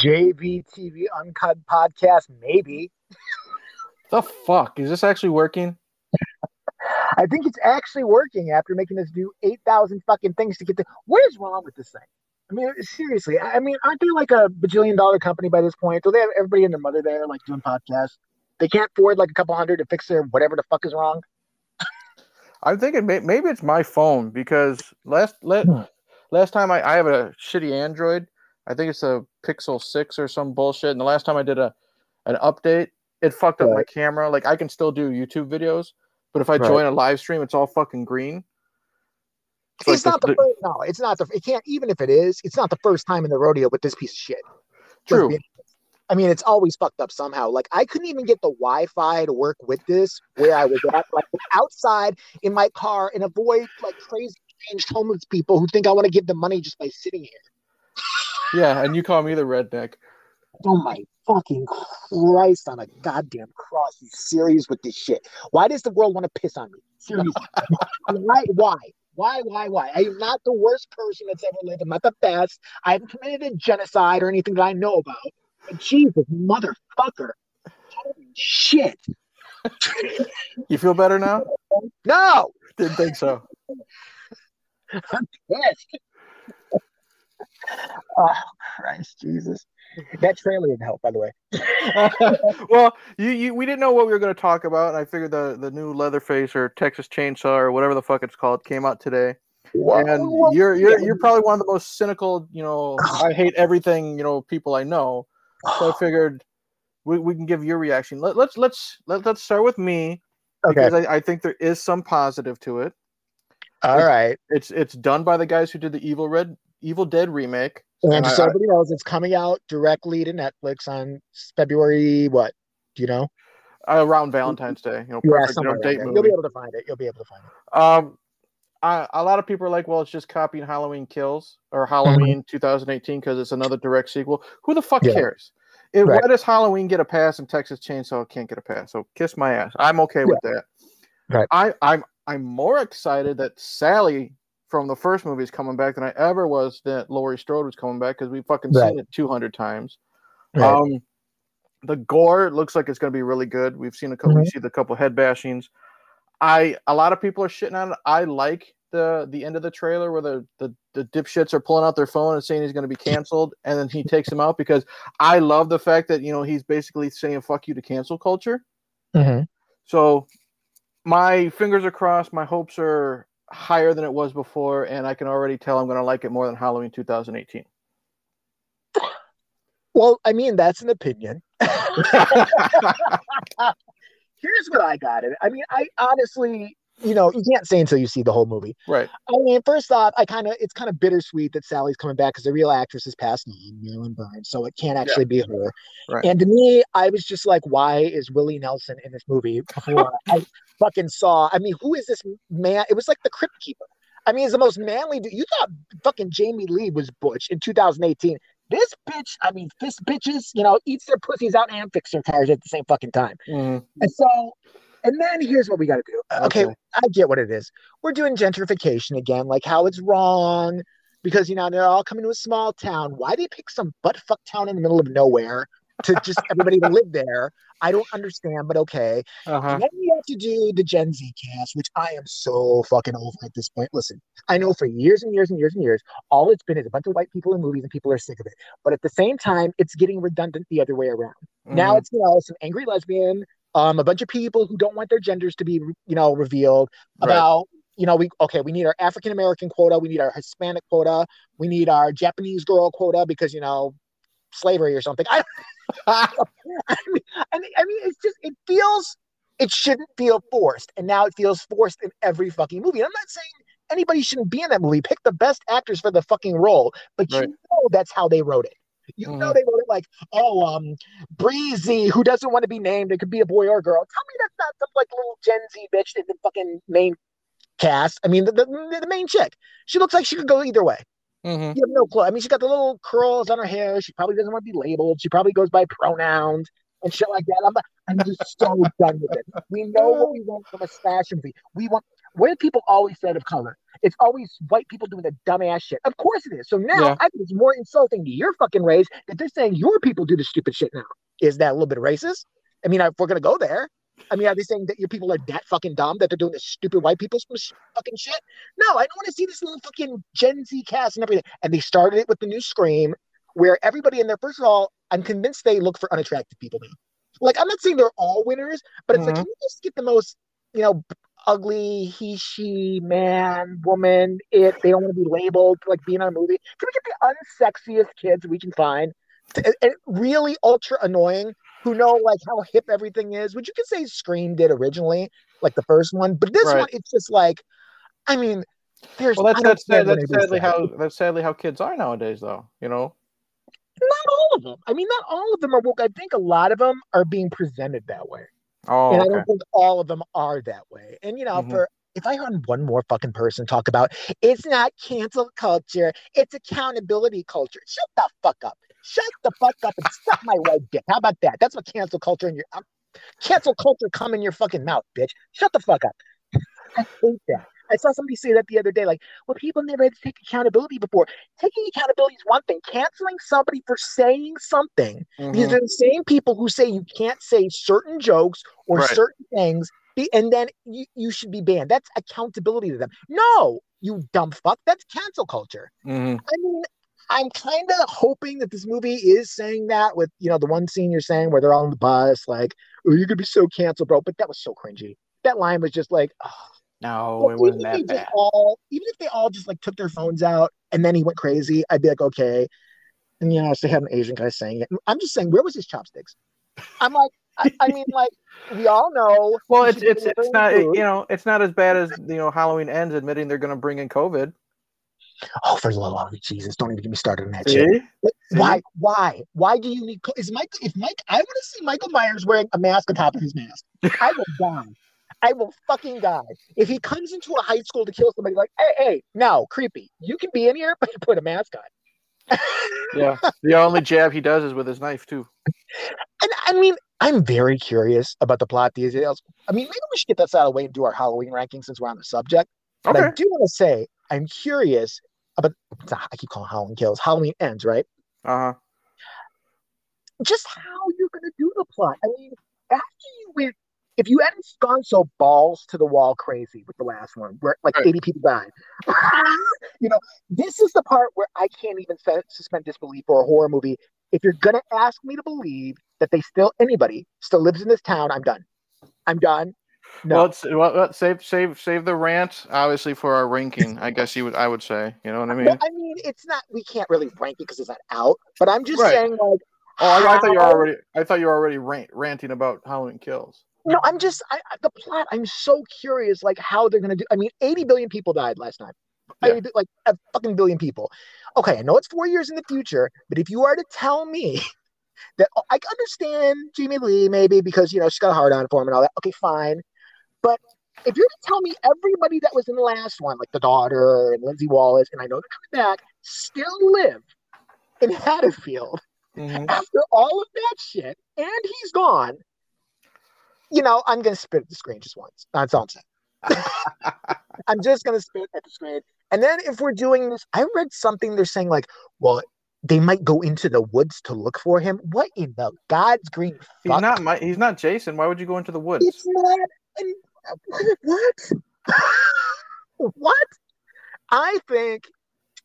JVTV Uncut podcast, maybe. The fuck is this actually working? I think it's actually working after making us do eight thousand fucking things to get to. What is wrong with this thing? I mean, seriously. I mean, aren't they like a bajillion dollar company by this point? Do they have everybody and their mother there, like doing podcasts? They can't afford like a couple hundred to fix their whatever the fuck is wrong. I'm thinking may- maybe it's my phone because last let, Hmm. last time I, I have a shitty Android. I think it's a Pixel Six or some bullshit. And the last time I did a an update, it fucked up my camera. Like I can still do YouTube videos, but if I Right. join a live stream, it's all fucking green. So, It's like, not the, the- first. No, it's not the. It can't. Even if it is, it's not the first time in the rodeo with this piece of shit. True. I mean, it's always fucked up somehow. Like I couldn't even get the Wi-Fi to work with this where I was at, like outside in my car, and avoid like crazy, strange homeless people who think I want to give them money just by sitting here. Yeah, and you call me the redneck. Oh my fucking Christ on a goddamn cross! You serious with this shit? Why does the world want to piss on me? Seriously, why? Why? Why? Why? Why? I am not the worst person that's ever lived. I'm not the best. I haven't committed a genocide or anything that I know about. But Jesus, motherfucker! Holy shit! You feel better now? No, Didn't think so. I'm pissed. Oh Christ, Jesus! That trailer didn't help, by the way. well, you, you we didn't know what we were going to talk about, and I figured the the new Leatherface or Texas Chainsaw or whatever the fuck it's called came out today. and you're you're you're probably one of the most cynical, you know, I hate everything, you know, people I know. So I figured we, we can give your reaction. Let, let's let's let, let's start with me Okay. because I, I think there is some positive to it. All right. It's it's done by the guys who did the Evil Red Evil Dead remake. And And just I- so everybody knows, it's coming out directly to Netflix on February. What? Do you know? around Valentine's Day, You know, perfect, yeah, you know, date right. movie. You'll be able to find it. You'll be able to find it. Um, I, a lot of people are like, well, it's just copying Halloween Kills or Halloween 2018 because it's another direct sequel. Who the fuck Yeah. cares? It, Right. Why does Halloween get a pass and Texas Chainsaw can't get a pass? So kiss my ass. I'm okay with that. Right. I, I'm I'm more excited that Sally from the first movie is coming back than I ever was that Laurie Strode was coming back because we fucking Right. seen it 200 times. Right. Um, the gore looks like it's going to be really good. We've seen a couple. We Mhm. see the couple head bashings. I a lot of people are shitting on it. I like the the end of the trailer where the the, the dipshits are pulling out their phone and saying he's going to be canceled, and then he takes them out because I love the fact that you know he's basically saying "fuck you" to cancel culture. Mhm. So my fingers are crossed. My hopes are higher than it was before, and I can already tell I'm going to like it more than Halloween 2018. Well, I mean, that's an opinion. Here's what I got it. I mean, I honestly, you know, you can't say until you see the whole movie. right. I mean, first off, I kind of it's kind of bittersweet that Sally's coming back because the real actress has passed on, Marilyn Burns, so it can't actually be her. Right. And to me, I was just like, why is Willie Nelson in this movie? Before I fucking saw, I mean, who is this man? It was like the Crypt Keeper. I mean, he's the most manly. dude. You thought fucking Jamie Lee was Butch in 2018. This bitch, I mean, this bitches, you know, eats their pussies out and fix their cars at the same fucking time. Mhm. And so, and then here's what we got to do. Okay, Okay. I get what it is. We're doing gentrification again, like how it's wrong because you know they're all coming to a small town. Why do they pick some butt fuck town in the middle of nowhere to just everybody to live there? I don't understand, but okay. Uh-huh. Then we have to do the Gen Z cast, which I am so fucking over at this point. Listen, I know for years and years and years and years, all it's been is a bunch of white people in movies and people are sick of it. But at the same time, it's getting redundant the other way around. Now Mhm. it's you know some angry lesbian, um, a bunch of people who don't want their genders to be you know revealed. Right. About you know we okay we need our African American quota, we need our Hispanic quota, we need our Japanese girl quota because you know slavery or something. I, I mean, I mean, I mean, it's just it feels it shouldn't feel forced, and now it feels forced in every fucking movie. And I'm not saying anybody shouldn't be in that movie. Pick the best actors for the fucking role, but Right. you know that's how they wrote it. You know Mhm. they wrote it like, oh, um, Breezy, who doesn't want to be named, it could be a boy or a girl. Tell me that's not some like little Gen Z bitch in the fucking main cast. I mean, the, the, the main chick. She looks like she could go either way. Mhm. You have no clue. I mean, she's got the little curls on her hair. She probably doesn't want to be labeled. She probably goes by pronouns and shit like that. I'm, I'm just so done with it. We know what we want from a fashion movie. We want have people always said of color? It's always white people doing the dumbass shit. Of course it is. So now Yeah. I think it's more insulting to your fucking race that they're saying your people do the stupid shit now. Is that a little bit racist? I mean, if we're gonna go there, I mean, are they saying that your people are that fucking dumb that they're doing this stupid white people's fucking shit? No, I don't want to see this little fucking Gen Z cast and everything. And they started it with the new Scream, where everybody in there. First of all, I'm convinced they look for unattractive people now. Like, I'm not saying they're all winners, but it's like, Mhm. can you just get the most, you know, ugly he, she, man, woman, it? They don't want to be labeled like being on a movie. Can we get the unsexiest kids we can find? To, and- and really ultra annoying who know like how hip everything is, which you could say Scream did originally, like the first one. But this Right. one, it's just like, I mean, there's Well, that's I that's what that's sadly how that's sadly how kids are nowadays, though. You know. not all of them. I mean, not all of them are woke. I think a lot of them are being presented that way, Oh, and I okay. don't think all of them are that way. And you know, Mhm. for if I heard one more fucking person talk about it's not cancel culture, it's accountability culture. Shut the fuck up. Shut the fuck up and suck my white dick. How about that? That's what cancel culture in your um, cancel culture come in your fucking mouth, bitch. Shut the fuck up. I hate that. I saw somebody say that the other day, like, well, people never had to take accountability before. Taking accountability is one thing. Canceling somebody for saying something. These Mhm. are the same people who say you can't say certain jokes or Right. certain things, and then you, you should be banned. That's accountability to them. No, you dumb fuck. That's cancel culture. Mhm. I mean, I'm kind of hoping that this movie is saying that with, you know, the one scene you're saying where they're all on the bus, like, oh, you're going to be so canceled, bro. But that was so cringy. That line was just like, oh, No, well, it wasn't even if that they bad. all, even if they all just like took their phones out and then he went crazy, I'd be like, okay. And you know, if they had an Asian guy saying it, I'm just saying, where was his chopsticks? I'm like, I, I mean, like, we all know. Well, it's it's it's not food. you know it's not as bad as you know Halloween ends admitting they're going to bring in COVID. Oh, for the love of Jesus! Don't even get me started on that shit. See? Why? Why? Why do you need? Is Mike? If Mike, I want to see Michael Myers wearing a mask on top of his mask. I will die. I will fucking die if he comes into a high school to kill somebody. Like, hey, hey, no, creepy. You can be in here, but you put a mask on. Yeah. The only jab he does is with his knife too. And I mean, I'm very curious about the plot details. I mean, maybe we should get this out of the way and do our Halloween ranking since we're on the subject. But I do want to say I'm curious about. I keep calling Halloween kills. Halloween ends, right? Uh huh. just how you're going to do the plot. I mean, after you went, if you hadn't gone so balls to the wall crazy with the last one, where like Right. 80 people died, you know, this is the part where I can't even suspend disbelief for a horror movie. If you're going to ask me to believe that they still, anybody still lives in this town, I'm done. I'm done. No. Well, it's, well, well, save save save the rant obviously for our ranking. I guess you would I would say. You know what I mean? Well, I mean, it's not, we can't really rank it because it's not out, but I'm just Right. saying, like, oh, I, I thought you were already I thought you were already rant, ranting about Halloween kills. No, I'm just I, I- the plot. I'm so curious, like how they're gonna do. I mean, 80 billion people died last night. Yeah. 80 bi- like a fucking billion people. Okay, I know it's four years in the future, but if you are to tell me that oh, I can understand Jamie Lee maybe because you know she's got a hard on for him and all that. Okay, fine. But if you're to tell me everybody that was in the last one, like the daughter and Lindsay Wallace, and I know they're coming back, still live in Haddonfield Mhm. after all of that shit, and he's gone. You know, I'm gonna spit at the screen just once. That's all I'm saying. I'm just gonna spit at the screen. And then if we're doing this, I read something they're saying like, well, they might go into the woods to look for him. What in the God's green He's not my, he's not Jason. Why would you go into the woods? It's not. an- What? what? I think.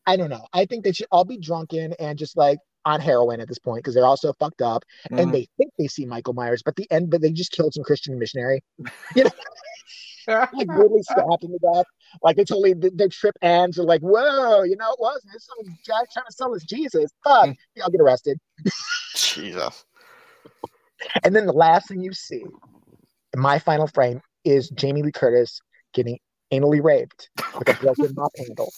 I don't know. I think they should all be drunken and just like on heroin at this point because they're all so fucked up Mhm. and they think they see Michael Myers, but the end, but they just killed some Christian missionary. You know, like literally stabbed him to death. Like they totally th- their trip ends. They're like, whoa, you know, it wasn't. It's some guy trying to sell us Jesus. Fuck, I'll get arrested. Jesus. And then the last thing you see in my final frame is Jamie Lee Curtis getting anally raped with a broken mop handle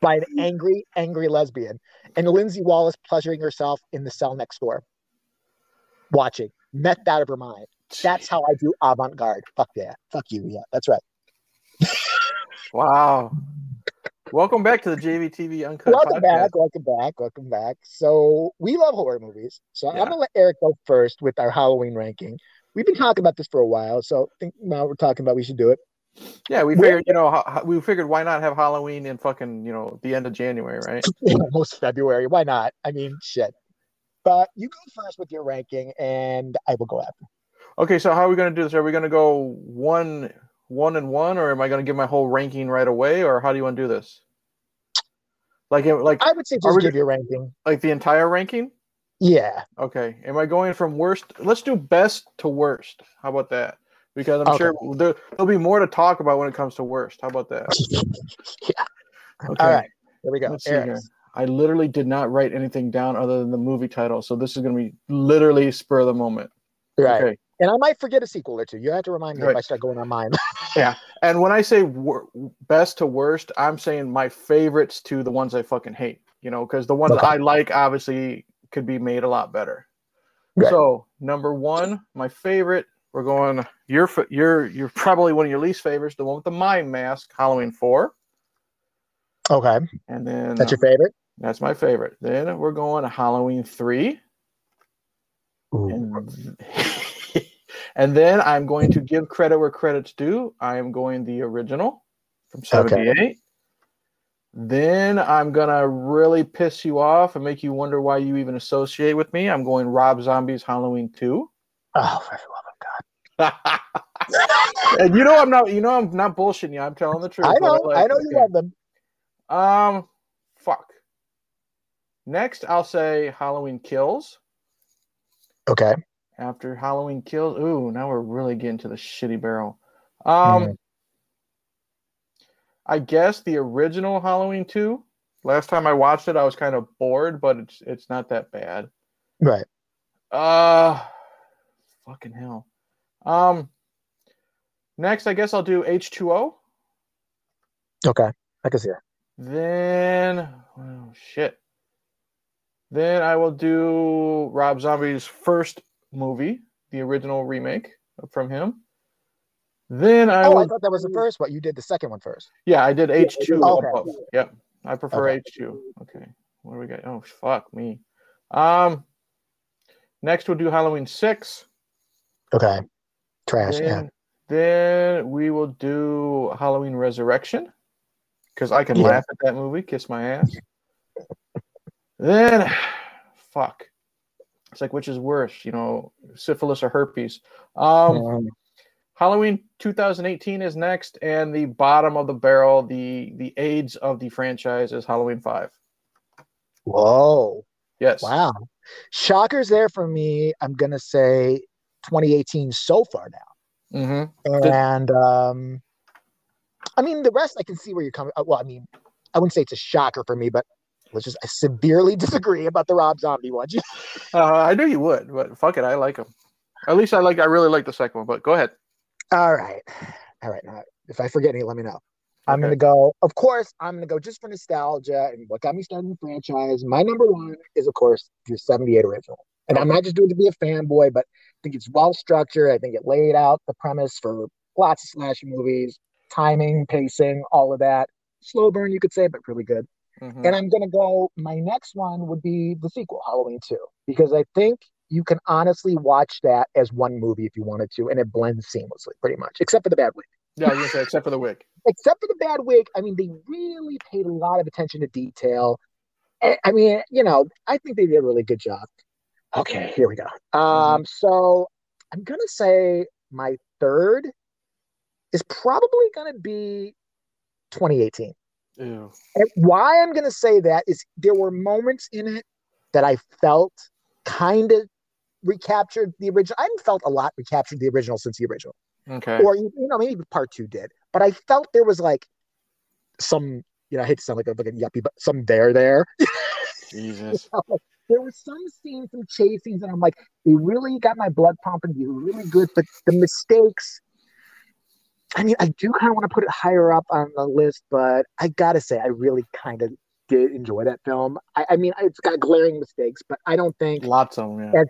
by an angry, angry lesbian, and Lindsay Wallace pleasuring herself in the cell next door, watching, met out of her mind. That's how I do avant garde. Fuck yeah. Fuck you. Yeah, that's right. Wow. Welcome back to the JVTV Uncut welcome podcast. back. Welcome back. Welcome back. So we love horror movies. So Yeah. I'm gonna let Eric go first with our Halloween ranking. We've been talking about this for a while, so I think now we're talking about we should do it. Yeah, we figured, you know, we figured why not have Halloween in fucking, you know, the end of January, right? Almost February. Why not? I mean, shit. But you go first with your ranking, and I will go after. Okay, so how are we going to do this? Are we going to go one, one and one, or am I going to give my whole ranking right away, or how do you want to do this? Like, like, I would say just give your ranking. like the entire ranking? Yeah. Okay. Am I going from worst? Let's do best to worst. How about that? Because I'm Okay. sure there, there'll be more to talk about when it comes to worst. How about that? yeah. Okay. All right. Here we go. Let's see here. I literally did not write anything down other than the movie title, so this is going to be literally spur of the moment. Right. Okay. And I might forget a sequel or two. You have to remind me if I start going on mine. Yeah. And when I say wor- best to worst, I'm saying my favorites to the ones I fucking hate. You know, because the ones Okay. I like obviously could be made a lot better. Right. So number one, my favorite. We're going. You're you're you're probably one of your least favorites. The one with the mime mask, Halloween four, okay. and then That's your favorite? that's my favorite. Then we're going to Halloween three, and and then I'm going to give credit where credit's due. I am going the original from '78. Then I'm gonna really piss you off and make you wonder why you even associate with me. I'm going Rob Zombie's Halloween two. Oh, for the love of God. and you know I'm not. You know I'm not bullshitting you. I'm telling the truth. I know. like. I know you love them. Um, fuck. Next, I'll say Halloween Kills. Okay. After Halloween Kills, ooh, now we're really getting to the shitty barrel. Um, Mhm. I guess the original Halloween two. Last time I watched it, I was kind of bored, but it's it's not that bad. Right. Uh, fucking hell. Um, next, I guess I'll do H two O. Okay. I can see it. Then, oh shit. Then I will do Rob Zombie's first movie, the original remake from him. Then I Oh, will, I thought that was the first. What you did the second one first. yeah, I did H two. Okay. Yep, I prefer Okay. H two. Okay, what do we got? Oh fuck me. Um, next we'll do Halloween six. Okay. Trash. Yeah. Then, then we will do Halloween Resurrection because I can Yeah. laugh at that movie, kiss my ass. then, fuck. It's like which is worse, you know, syphilis or herpes. Um, Um, Halloween 2018 is next, and the bottom of the barrel, the the AIDS of the franchise is Halloween Five. whoa. Yes. Wow. Shockers there for me. I'm gonna say 2018 so far now. Mm-hmm. And um I mean the rest I can see where you're coming. uh, Well, I mean, I wouldn't say it's a shocker for me, but let's just I severely disagree about the Rob Zombie one. Uh, I knew you would, but fuck it, I like them. At least I like. I really like the second one. But go ahead. All right. All right. Now, if I forget any, let me know. I'm going to go, of course, I'm going to go just for nostalgia and what got me started in the franchise. My number one is, of course, your 78 original. And I'm not just doing it to be a fanboy, but I think it's well structured. I think it laid out the premise for lots of slasher movies, timing, pacing, all of that. Slow burn, you could say, but really good. Mhm. And I'm going to go, my next one would be the sequel, Halloween 2, because I think you can honestly watch that as one movie if you wanted to, and it blends seamlessly, pretty much, except for the bad wig. Yeah, I was say, except for the wig. Except for the bad wig, I mean, they really paid a lot of attention to detail. I mean, you know, I think they did a really good job. Okay, here we go. Um, so I'm gonna say my third is probably gonna be 2018. Ew. And why I'm going to say that is there were moments in it that I felt kind of recaptured the original. I haven't felt a lot recaptured the original since the original, Okay. or you know, maybe part two did. But I felt there was like some, you know, I hate to sound like a like a yuppie, but some there there. Jesus. there was some scenes, some chase scenes, and I'm like, they really got my blood pumping. They were really good, but the mistakes. I mean, I do kind of want to put it higher up on the list, but I gotta say, I really kind of did enjoy that film. I, I mean, it's got glaring mistakes, but I don't think Lots of them. Yeah.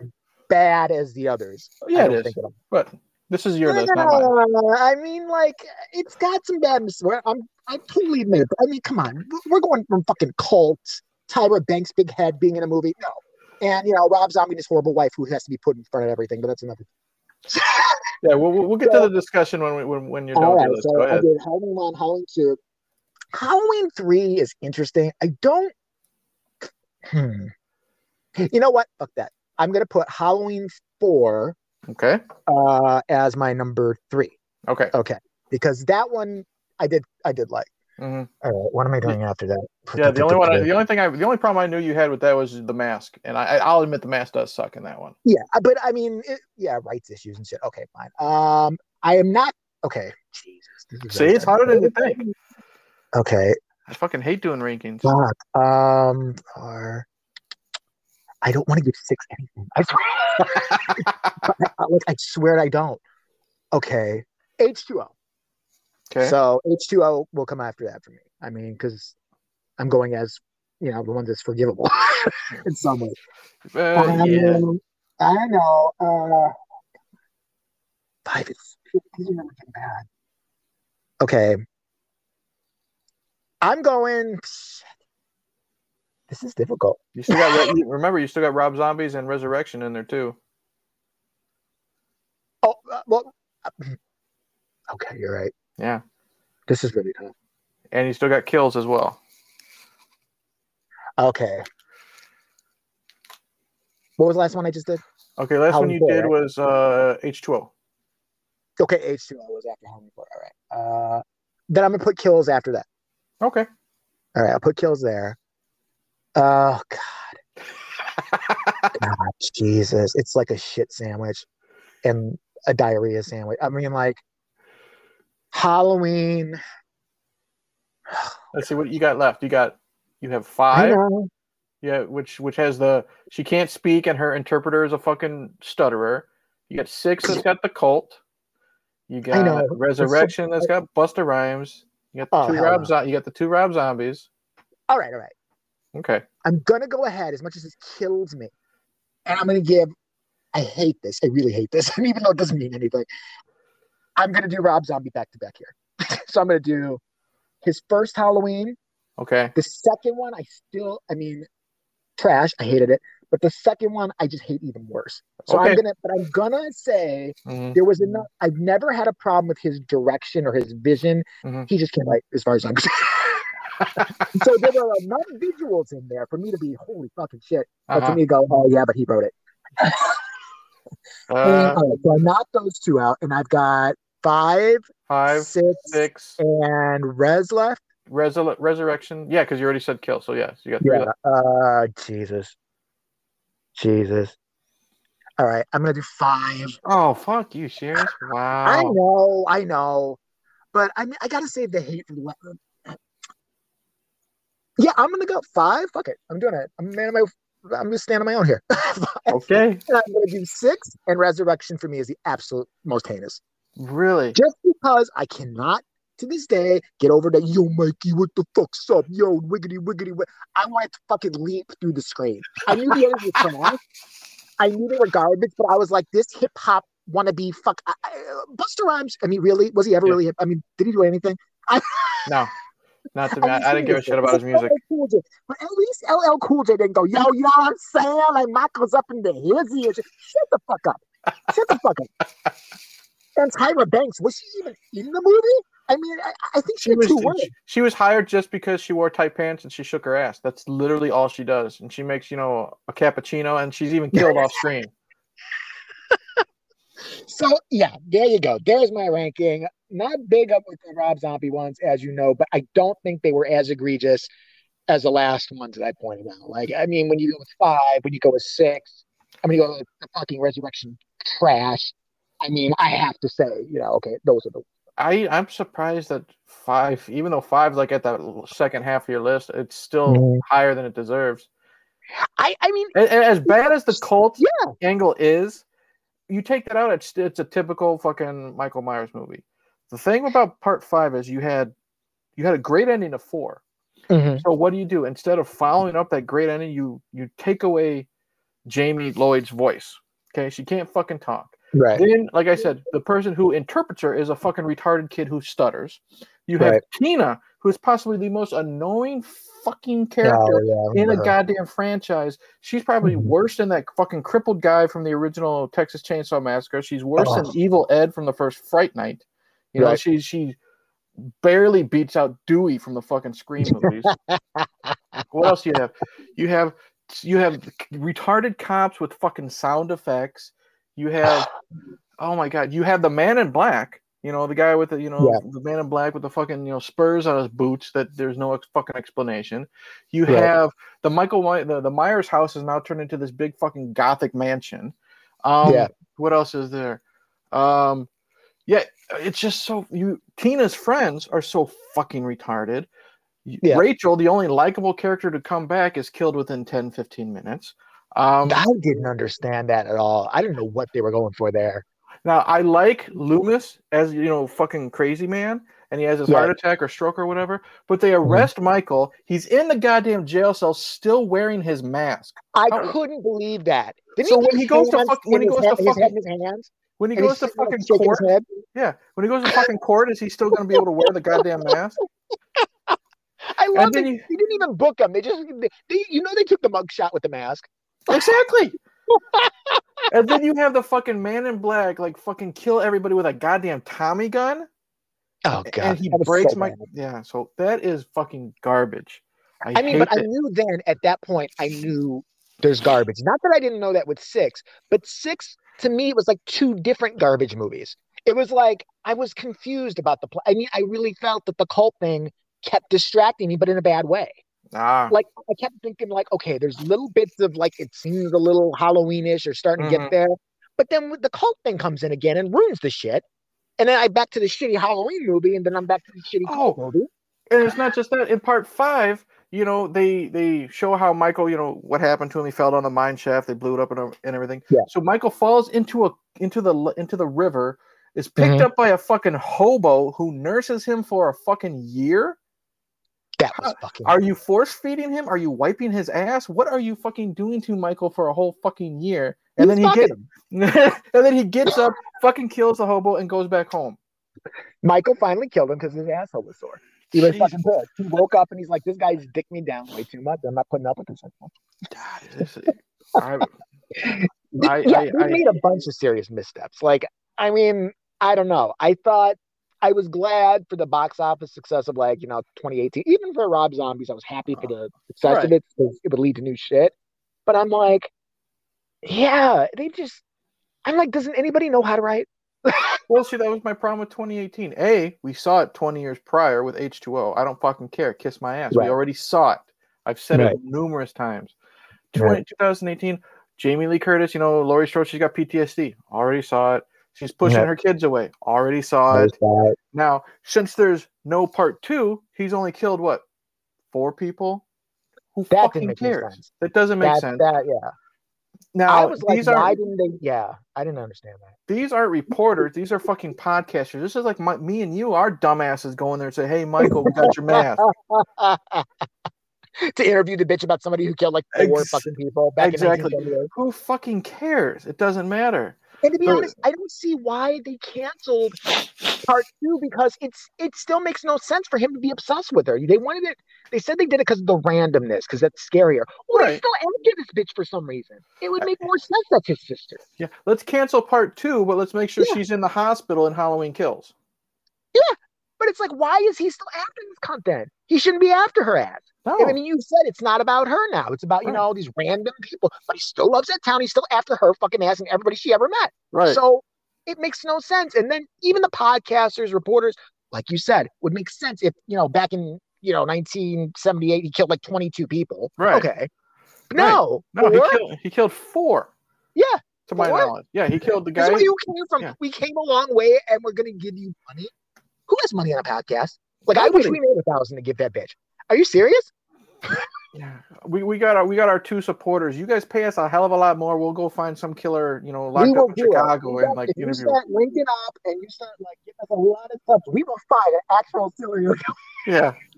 Bad as the others. Yeah, I it is. But this is your list. Uh, I mean, like, it's got some bad mistakes. I'm, I totally admit it. But, I mean, come on, we're going from fucking cult, Tyra Banks' big head being in a movie, no, and you know Rob Zombie and his horrible wife who has to be put in front of everything. But that's another. Yeah, we'll, we'll get to the discussion when we, when when you're done All with so Go I did Halloween one, Halloween two. Halloween three is interesting. I don't. Hmm. You know what? Fuck that. I'm gonna put Halloween four Okay. uh, as my number three. Okay. Okay, because that one I did I did like. hmm All right, what am I doing after that? Yeah. The only one, I, the only thing I, the only problem I knew you had with that was the mask, and I, I'll admit the mask does suck in that one. Yeah, but I mean, it, yeah, rights issues and shit. Okay, fine. Um, I am not okay. Jesus, See, it's harder than you think. Okay, I fucking hate doing rankings. fuck. Um, or I don't want to give six anything. I swear, I- like I swear I don't. Okay, H two O. Okay. So H two O will come after that for me. I mean, because I'm going as you know the one that's forgivable in some way. Uh, yeah. Um, I know. Uh, five is these are getting bad. Okay. I'm going. This is difficult. You still got remember you still got Rob Zombies and Resurrection in there too. Oh uh, well. Okay, you're right. Yeah. This is really tough. And you still got Kills as well. Okay. What was the last one I just did? Okay, last one you four, did right? was uh H2O. Okay, H two O was after Halloween four. All right. Uh, then I'm gonna put kills after that. Okay. All right, I'll put kills there. Oh God. God, Jesus, it's like a shit sandwich and a diarrhea sandwich. I mean, like Halloween. Let's see what you got left. You got you have five. Yeah, which which has the she can't speak and her interpreter is a fucking stutterer. You got six that's got the cult. You got. Resurrection that's got Busta Rhymes. You got the Oh, two Rob no. Zo- you got the two Rob zombies. All right, all right. Okay. I'm gonna go ahead as much as this kills me, and I'm gonna give. I hate this. I really hate this, and even though it doesn't mean anything, I'm gonna do Rob Zombie back to back here. so I'm gonna do his first Halloween. Okay. The second one, I still, I mean, trash. I hated it. But the second one, I just hate even worse. So Okay. I'm gonna, but I'm gonna say Mhm. there was enough. I've never had a problem with his direction or his vision. Mhm. He just can't write, as far as I'm concerned. so there were enough visuals in there for me to be holy fucking shit. But Uh-huh. for me to go, oh yeah, but he wrote it. Uh, all right, so I knocked those two out, and I've got five, five, six, six, and res left. Resur- Resurrection. Yeah, because you already said kill. So yes, you got three Yeah. left. Uh, Jesus. Jesus. All right, I'm gonna do five. Oh fuck you, serious? Wow. I know, I know, but I mean, I gotta save the hate for the. Yeah, I'm gonna go five. Fuck it, I'm doing it. I'm man of my. I'm just standing on my own here. Okay. And I'm gonna do six, and resurrection for me is the absolute most heinous. Really? Just because I cannot to this day get over that. Yo, Mikey, what the fuck's up? Yo, wiggity wiggity. wi-" I wanted to fucking leap through the screen. I knew the others were trash. I knew they were garbage, but I was like, this hip hop wannabe fuck. I, I, uh, Busta Rhymes. I mean, really? Was he ever Yeah. really? hip- I mean, did he do anything? No. Not to me. I, I didn't give a shit about his music. Cool But at least LL Cool J didn't go, yo, you know what I'm saying? Like Michael's up in the hizzy. Shut the fuck up. Shut the fuck up. And Tyra Banks, was she even in the movie? I mean, I, I think she, She had was two words. she, she was hired just because she wore tight pants and she shook her ass. That's literally all she does. And she makes, you know, a cappuccino and she's even killed off screen. So yeah, there you go. There's my ranking. Not big up with the Rob Zombie ones, as you know, but I don't think they were as egregious as the last ones that I pointed out. Like, I mean, when you go with five, when you go with six, I mean, you go with the fucking Resurrection trash. I mean, I have to say, you know, okay, those are the I I'm surprised that five, even though five's like at the second half of your list, it's still Mhm. higher than it deserves. I I mean, As bad as the cult Yeah. angle is, you take that out, it's it's a typical fucking Michael Myers movie. The thing about part five is you had you had a great ending of four. mhm. So what do you do instead of following up that great ending? You you take away Jamie Lloyd's voice. Okay, she can't fucking talk. right. Then, like I said, the person who interprets her is a fucking retarded kid who stutters. You have Right. Tina, who is possibly the most annoying fucking character Oh, yeah, in a goddamn franchise. She's probably Mhm. worse than that fucking crippled guy from the original Texas Chainsaw Massacre. She's worse than Evil Ed from the first Fright Night. You know, Right. she she barely beats out Dewey from the fucking Scream movies. what else do you have? You have you have retarded cops with fucking sound effects. You have oh my god, you have the man in black. You know, the guy with the you know Yeah. the man in black with the fucking you know spurs on his boots that there's no ex- fucking explanation. You Right. have the Michael My- the, the Myers house is now turned into this big fucking gothic mansion. Um Yeah. what else is there? Um yeah, it's just so you Tina's friends are so fucking retarded. Yeah. Rachel, the only likable character to come back, is killed within 10 15 minutes. Um, I didn't understand that at all. I didn't know what they were going for there. now I like Loomis as you know, fucking crazy man, and he has his Yeah. heart attack or stroke or whatever. But they arrest Michael. He's in the goddamn jail cell, still wearing his mask. I couldn't believe that. Didn't So put when he goes to fuck- when he goes to head- his fucking- his hands, When he and goes to fucking court, head. yeah, when he goes to fucking court, is he still going to be able to wear the goddamn mask? I love it. you- They didn't even book him. They just, they, they, you know, they took the mug shot with the mask. Exactly. and then you have the fucking man in black, like fucking kill everybody with a goddamn Tommy gun. Oh god, and he breaks so my bad. yeah. So that is fucking garbage. I, I mean, but I knew then at that point, I knew there's garbage. Not that I didn't know that with six, but six to me it was like two different garbage movies. It was like I was confused about the. plot. I mean, I really felt that the cult thing kept distracting me, but in a bad way. ah, Like I kept thinking, like, okay, there's little bits of like it seems a little Halloweenish or starting to Mhm. get there, but then the cult thing comes in again and ruins the shit. And then I back to the shitty Halloween movie, and then I'm back to the shitty cult Oh. movie. and it's not just that. In part five, you know, they they show how Michael, you know, what happened to him. He fell down the mine shaft. They blew it up and, and everything. Yeah. So Michael falls into a into the into the river. Is picked Mhm. up by a fucking hobo who nurses him for a fucking year. That was fucking. Are you force feeding him? Are you wiping his ass? What are you fucking doing to Michael for a whole fucking year? And then he gets him. and then he gets up, fucking kills the hobo, and goes back home. Michael finally killed him because his asshole was sore. He was fucking pissed. He woke up and he's like, "This guy's dicked me down way too much. I'm not putting up with this." anymore." God, this- I, I, yeah, I, I, made a bunch of serious missteps. Like, I mean, I don't know. I thought I was glad for the box office success of like you know 2018. Even for Rob Zombies, I was happy for uh, the success Right. of it because it would lead to new shit. But I'm like, yeah, they just. I'm like, doesn't anybody know how to write? Well, see, that was my problem with 2018. A, we saw it 20 years prior with H2O. I don't fucking care. Kiss my ass. Right. We already saw it. I've said Right. it numerous times. 20, Right. 2018, Jamie Lee Curtis, you know, Laurie Strode, she's got PTSD. Already saw it. She's pushing her kids away. Already saw it. That- Now, since there's no part two, he's only killed what? Four people? Who That fucking cares? That doesn't make that, sense. that, yeah. Now, I was like, these why aren't didn't they? Yeah, I didn't understand that. these aren't reporters. These are fucking podcasters. This is like my, me and you. Our dumbasses go in there and say, "Hey, Michael, we got your mask." to interview the bitch about somebody who killed like four Ex- fucking people back exactly. in 1978. Who fucking cares? It doesn't matter. And to be honest, I don't see why they canceled part two because it's it still makes no sense for him to be obsessed with her. They wanted it. They said they did it because of the randomness, because that's scarier. They Right. still after this bitch for some reason. It would make more sense that's his sister. Yeah, let's cancel part two, but let's make sure Yeah. she's in the hospital in Halloween Kills. But it's like, why is he still after this content? He shouldn't be after her ass. No, I mean, you said it's not about her now. It's about, you Right. know, all these random people. But he still loves that town. He's still after her fucking ass and everybody she ever met. right? So it makes no sense. And then even the podcasters, reporters, like you said, would make sense if, you know, back in, you know, 1978, he killed like 22 people. Right. Okay. No. no, he killed. He killed four. Yeah. to my knowledge. Yeah, he killed the guy. where you came from. Yeah. We came a long way and we're going to give you money. Who has money on a podcast? Like, I wish we made a thousand to give that bitch. Are you serious? Yeah, we, we got our we got our two supporters. You guys pay us a hell of a lot more. We'll go find some killer, you know, locked up in. Chicago and like if you start linking up and you start like giving us a lot of stuff, we will find an actual serial killer. Yeah,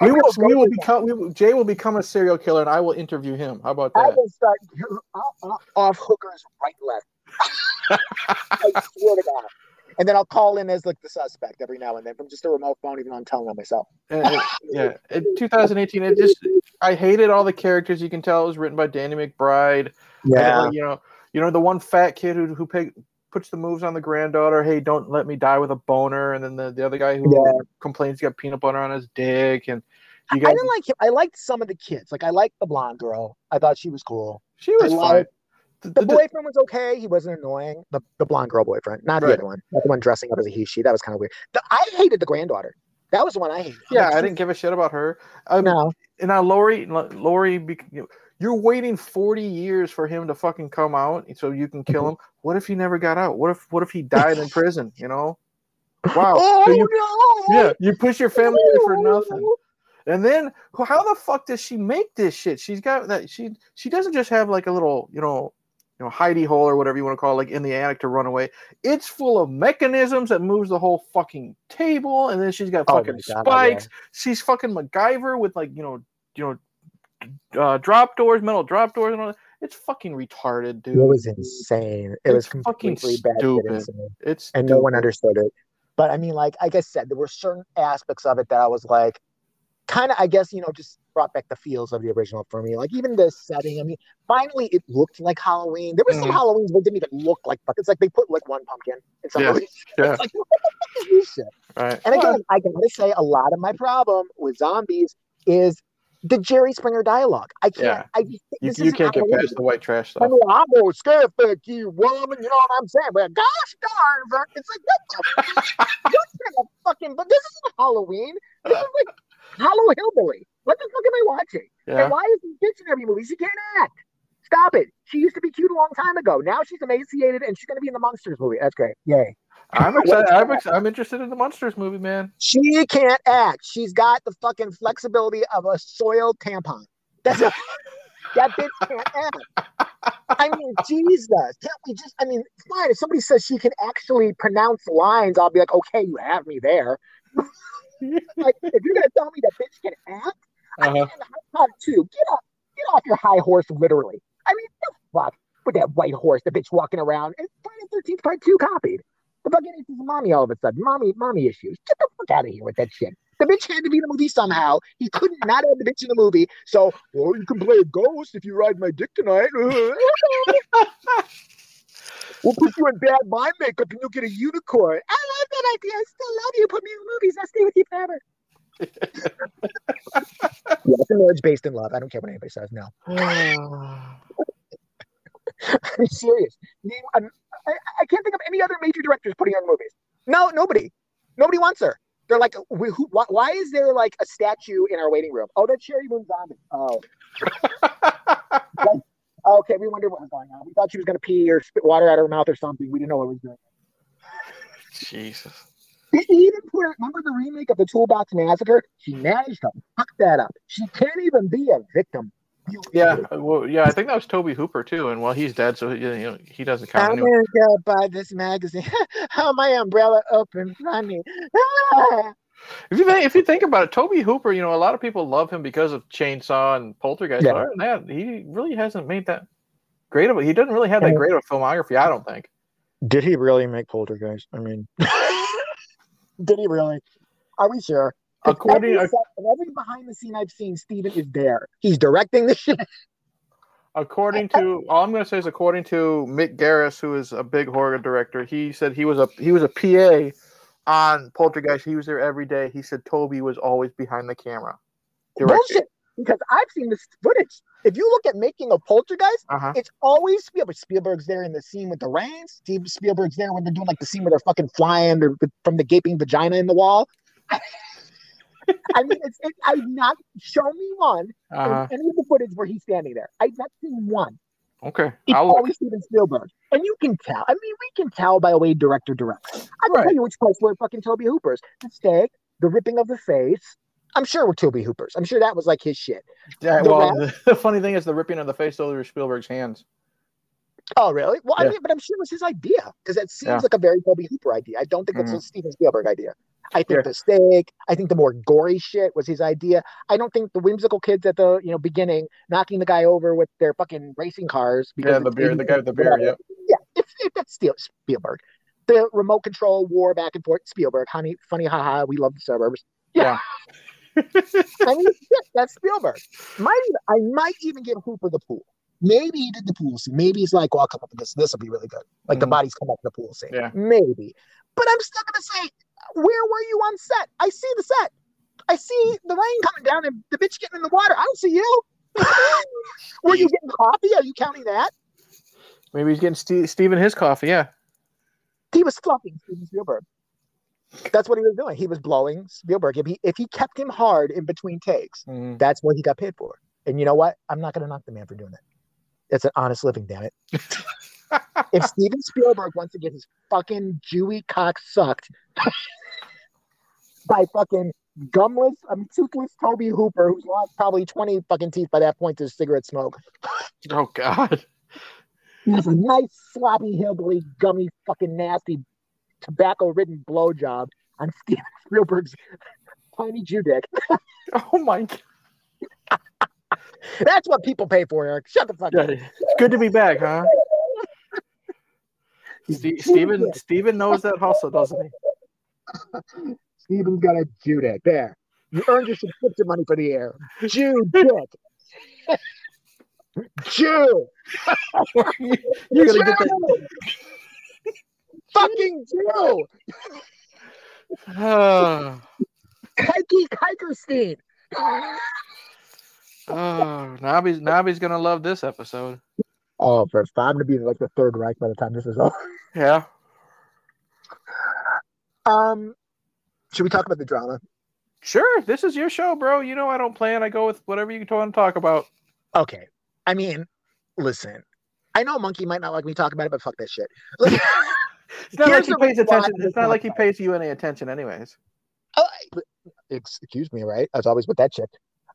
we will. We will become. We will, Jay will become a serial killer, and I will interview him. How about that? I will start off, off hookers right left. I swear to God. And then I'll call in as like the suspect every now and then from just a remote phone, even though I'm telling on myself. And yeah, in 2018, it just I hated all the characters. You can tell it was written by Danny McBride. And, like, you know, you know the one fat kid who who puts the moves on the granddaughter. Hey, don't let me die with a boner. And then the, the other guy who Yeah. complains he got peanut butter on his dick. And I you guys, didn't like him. I liked some of the kids. Like I liked the blonde girl. I thought she was cool. she was I liked- The- The the- boyfriend was okay. He wasn't annoying. The the blonde girl boyfriend, not the other one. Not the one dressing up as a he she. That was kind of weird. The, I hated the granddaughter. That was the one I hated. I'm yeah, like, I didn't give a shit about her. Um, No, And now Laurie, Laurie, you're waiting 40 years for him to fucking come out so you can kill him. What if he never got out? What if what if he died in prison? You know? Wow. Oh So you, no! yeah, you push your family away for nothing. And then how the fuck does she make this shit? She's got that she she doesn't just have like a little, you know, you know, hidey hole or whatever you want to call it, like in the attic to run away. It's full of mechanisms that moves the whole fucking table, and then she's got Oh fucking God, spikes. She's fucking MacGyver with like, you know, you know, uh, drop doors, metal drop doors, and all that. It's fucking retarded, dude. It was insane. It was It's fucking completely bad shit stupid. it's and no one understood it. But I mean, like, like I said, there were certain aspects of it that I was like, kind of, I guess, you know, just brought back the feels of the original for me. Like even the setting. I mean, finally, it looked like Halloween. There were some Mhm. Halloweens that didn't even look like. It's like they put like one pumpkin in some Yeah. movies. Yeah. It's like what the fuck is this shit? Right. And again, I gotta say, a lot of my problem with zombies is the Jerry Springer dialogue. I can't. Yeah. I just, you, you can't get past the white trash I stuff. mean, I'm gonna scare fuck you, woman. You know what I'm saying? But gosh darn, it's like what the to fucking. But this isn't Halloween. This is like Halloween Hillbilly. What the fuck am I watching? Yeah. And why is he bitch in every movie? She can't act. Stop it. She used to be cute a long time ago. Now she's emaciated and she's gonna be in the Monsters movie. That's great. Yay. I'm excited. I'm, ex- I'm interested in the monsters movie, man. She can't act. She's got the fucking flexibility of a soiled tampon. That's it. that bitch can't act. I mean, Jesus. Can't we just, I mean, fine. If somebody says she can actually pronounce lines, I'll be like, okay, you have me there. like, if you're going to tell me that bitch can act, I mean, Uh-huh. Hot Tub too. Get off, get off your high horse, literally. I mean, the fuck with that white horse, the bitch walking around. And Friday the 13th Part 2 copied. The fucking is mommy all of a sudden. Mommy, mommy issues. Get the fuck out of here with that shit. The bitch had to be in the movie somehow. He couldn't not have the bitch in the movie. So, well, you can play a ghost if you ride my dick tonight. we'll put you in bad mind makeup and you'll get a unicorn. I love that idea. I still love you. Put me in the movies. I'll stay with you forever. Yeah, it's a marriage based in love. I don't care what anybody says. No. I'm serious. I'm- I, I can't think of any other major directors putting on movies. No, nobody. Nobody wants her. They're like, we, who, why, why is there like a statue in our waiting room? Oh, that's Sheri Moon Zombie. Oh. oh, okay. We wondered what was going on. We thought she was going to pee or spit water out of her mouth or something. We didn't know what was going on. Jesus. He even put her, remember the remake of the Toolbox Massacre? She managed to fuck that up. She can't even be a victim. Yeah, well, yeah, I think that was Tobe Hooper too, and well, he's dead, so you know he doesn't count. I'm Anyway. gonna go buy this magazine. How my umbrella open funny. If you think, if you think about it, Tobe Hooper, you know, a lot of people love him because of Chainsaw and Poltergeist. Yeah. But other than that, he really hasn't made that great of a. He doesn't really have that great of a filmography, I don't think. Did he really make Poltergeist? I mean, did he really? Are we sure? According- every, every behind the scene I've seen, Steven is there. He's directing the shit. According to all I'm going to say is according to Mick Garris, who is a big horror director, he said he was a he was a PA on Poltergeist. He was there every day. He said Tobe was always behind the camera. directing. Bullshit. Because I've seen this footage. If you look at making a Poltergeist, Uh-huh. it's always Spielberg. Spielberg's there in the scene with the rains. Steve Spielberg's there when they're doing like the scene where they're fucking flying or from the gaping vagina in the wall. I mean, it's it, I've not show me one Uh-huh. any of the footage where he's standing there. I've not seen one. Okay. It's I'll look. always Steven Spielberg, and you can tell. I mean, we can tell by the way director directs. I can Right. tell you which parts were fucking Tobe Hooper's. The steak, the ripping of the face. I'm sure were Tobe Hooper's. I'm sure that was like his shit. Yeah, the well, the, the funny thing is the ripping of the face over Spielberg's hands. Oh, really? Well, I mean, but I'm sure it was his idea because it seems Yeah. like a very Toby Hooper idea. I don't think it's mm-hmm. a. Steven Spielberg idea. I think Yeah. the steak, I think the more gory shit was his idea. I don't think the whimsical kids at the you know beginning knocking the guy over with their fucking racing cars. Yeah, the beer, the guy with the beer. yeah. Yeah, it's it, that's Spielberg. the remote control war back and forth. Spielberg, honey, funny, haha. We love the suburbs. Yeah. I mean, shit, that's Spielberg. Might I might even give Hooper the pool. Maybe he did the pool scene. Maybe he's like, well, I'll come up with this. This will be really good. Like the Mhm. bodies come up in the pool scene. Yeah. Maybe. But I'm still gonna say, where were you on set? I see the set. I see the rain coming down and the bitch getting in the water. I don't see you. were you getting coffee? Are you counting that? Maybe he's getting Steve, Steven his coffee. Yeah. He was fluffing Steven Spielberg. That's what he was doing. He was blowing Spielberg. If he if he kept him hard in between takes, Mhm. that's what he got paid for. And you know what? I'm not going to knock the man for doing it. It's an honest living, damn it. if Steven Spielberg wants to get his fucking Jewy cock sucked by fucking gumless, I'm toothless Tobe Hooper, who's lost probably 20 fucking teeth by that point to cigarette smoke. Oh God. He has a nice, sloppy, hillbilly, gummy, fucking nasty, tobacco ridden blowjob on Steven Spielberg's tiny Jew dick. Oh my God. That's what people pay for, Eric. Shut the fuck Yeah, up. It's good to be back, huh? Ste- Steven Steven knows that hustle, doesn't he? Steven's got a Jew dick. There. You earned your subscription money for the air. Jew dick. Jew. You're gonna get that. Jew. Fucking Jew. Oh, Kike Kikerstein. oh, Nobby's Nobby's gonna love this episode. Oh, for I'm gonna be like the third Reich by the time this is over. Yeah. Um, should we talk about the drama? Sure. This is your show, bro. You know I don't plan. I go with whatever you want to talk about. Okay. I mean, listen. I know Monkey might not like me talking about it, but fuck that shit. It's not Here's like he pays attention. It's not like he pays you any attention, anyways. Oh, excuse me, right? As always with that chick.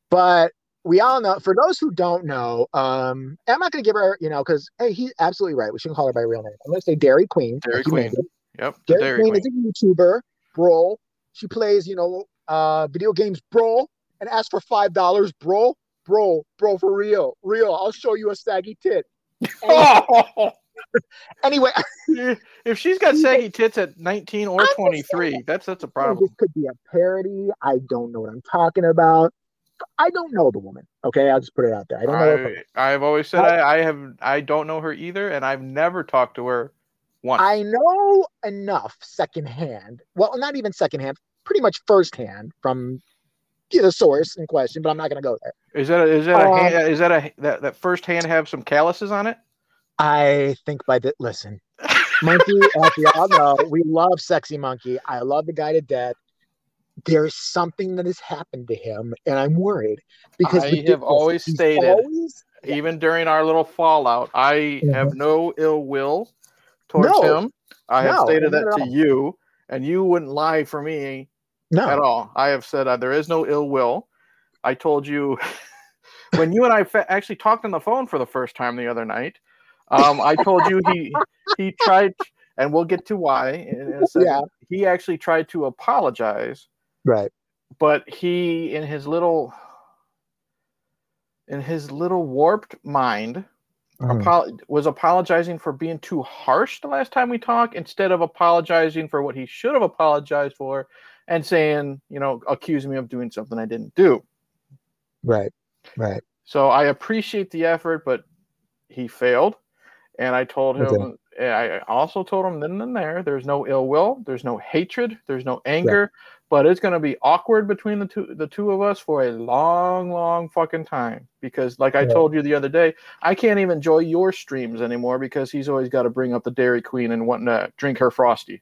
But we all know, for those who don't know, um, I'm not going to give her, you know, because, hey, he's absolutely right. We shouldn't call her by real name. I'm going to say Dairy Queen. Dairy like Queen. Yep. Dairy, Dairy Queen, Queen. is a YouTuber, bro. She plays, you know, uh, video games, bro, and asks for $5, bro. Bro, bro, for real. Real. I'll show you a saggy tit. Oh! Anyway, if she's got saggy tits at 19 or I'm 23, that's that's a problem. this could be a parody. I don't know what I'm talking about. I don't know the woman. Okay, I'll just put it out there. I don't know. I, I've always said I, I have I don't know her either, and I've never talked to her once. I know enough secondhand. Well, not even secondhand, pretty much firsthand from the source in question, but I'm not going to go there. is that a, is that a Um, hand, is that a that, that first hand have some calluses on it? I think by the listen, Monkey, as we all know, we love Sexy Monkey. I love the guy to death. There's something that has happened to him, and I'm worried because I have always stated- always- Even during our little fallout, I have no ill will towards Mm-hmm. No. him. I have stated that to you, and you wouldn't lie for me no, at all. I have said uh, there is no ill will. I told you when you and I fa- actually talked on the phone for the first time the other night. Um, I told you he he tried, and we'll get to why in, in a. Yeah. He actually tried to apologize, right. but he, in his little, in his little warped mind, Mhm. apo- was apologizing for being too harsh the last time we talked instead of apologizing for what he should have apologized for and saying, you know, accusing me of doing something I didn't do. Right. Right. So I appreciate the effort, but he failed. And I told him, eh, Okay. I also told him then and there, there's no ill will, there's no hatred, there's no anger, but it's going to be awkward between the two the two of us for a long, long fucking time. Because, like I Yeah. told you the other day, I can't even enjoy your streams anymore because he's always got to bring up the Dairy Queen and wanting to drink her frosty.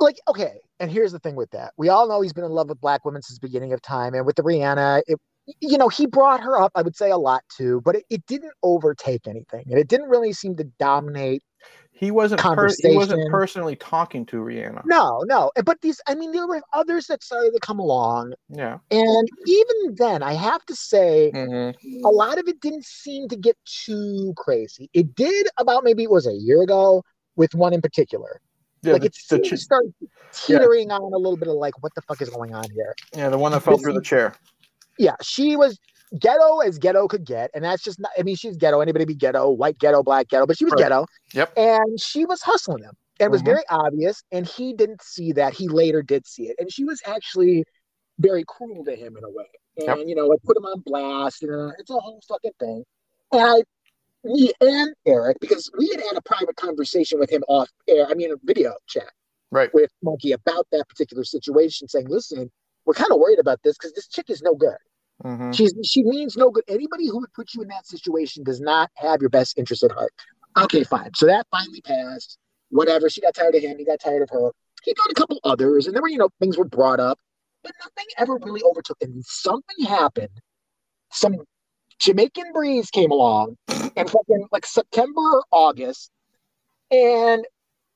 like okay and here's the thing with that we all know he's been in love with black women since the beginning of time and with the rihanna it you know he brought her up i would say a lot too but it, it didn't overtake anything and it didn't really seem to dominate He wasn't per- he wasn't personally talking to Rihanna. no no but these i mean there were others that started to come along Yeah. and even then i have to say Mhm. a lot of it didn't seem to get too crazy it did about maybe it was a year ago with one in particular Yeah, like the, it the to start teetering on a little bit of like what the fuck is going on here yeah, the one that fell through the chair. Yeah, she was ghetto as ghetto could get, and that's just not. I mean, she's ghetto. Anybody be ghetto, white ghetto, black ghetto, but she was Right. ghetto. Yep. And she was hustling him. And it was Mhm. very obvious, and he didn't see that. He later did see it. And she was actually very cruel to him in a way. And, Yep. you know, like put him on blast, and uh, it's a whole fucking thing. And I, me and Eric, because we had had a private conversation with him off air, I mean, a video chat Right. with Monkey about that particular situation, saying, listen, we're kind of worried about this because this chick is no good. Mhm. She's she means no good. Anybody who would put you in that situation does not have your best interest at heart. Okay, fine. So that finally passed. Whatever. She got tired of him. He got tired of her. He got a couple others, and there were you know things were brought up, but nothing ever really overtook. And something happened. Some Jamaican breeze came along, and fucking like September or August, and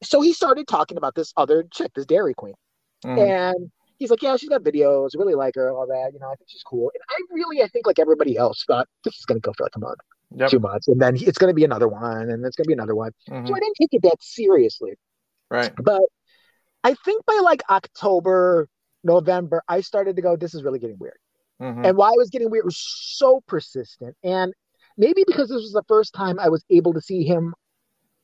so he started talking about this other chick, this Dairy Queen. Mhm. And he's like, yeah, she's got videos. I really like her, all that. You know, I think she's cool. And I really, I think like everybody else thought this is going to go for like a month, Yep. two months, and then it's going to be another one, and it's going to be another one. Mhm. So I didn't take it that seriously. Right. But I think by like October, November, I started to go, this is really getting weird. Mhm. And why it was getting weird was so persistent. And maybe because this was the first time I was able to see him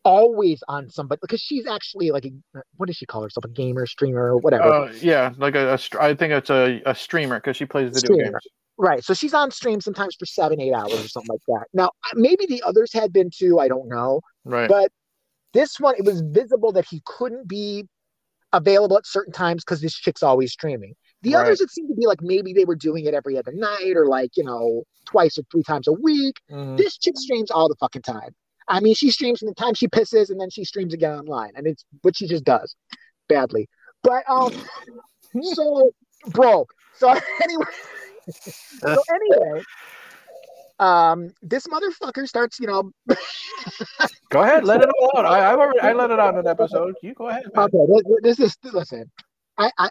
always on somebody because she's actually like a what does she call herself a gamer streamer or whatever Uh, yeah, like a, a str- I think it's a, a streamer because she plays video Streamer. games. Right. So she's on stream sometimes for seven, eight hours or something like that. Now, maybe the others had been too. I don't know. Right. But this one, it was visible that he couldn't be available at certain times because this chick's always streaming. The Right. others, it seemed to be like maybe they were doing it every other night or like, you know, twice or three times a week. Mhm. This chick streams all the fucking time. I mean, she streams from the time she pisses and then she streams again online. And it's what she just does badly. But, um, so, bro, so anyway, so anyway, um, this motherfucker starts, you know, Go ahead, let it all out. I, I've already I let it out in an episode. You go ahead. man. okay, this, this is listen, I, I,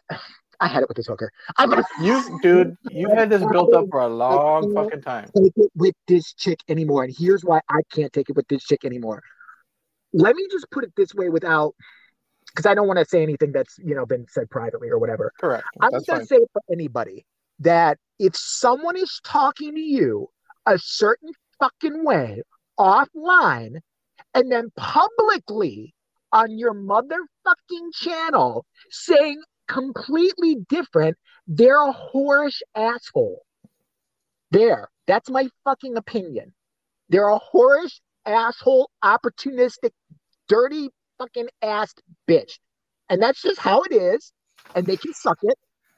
I had it with this hooker. I'm gonna You, dude, you've had this built up for a long fucking time. take it with this chick anymore, and here's why I can't take it with this chick anymore. Let me just put it this way, without, because I don't want to say anything that's you know been said privately or whatever. Correct. I'm That's just gonna fine. say it for anybody that if someone is talking to you a certain fucking way offline and then publicly on your motherfucking channel saying completely different, they're a whorish asshole. There. That's my fucking opinion. They're a whorish asshole, opportunistic, dirty fucking ass bitch. And that's just how it is. And they can suck it.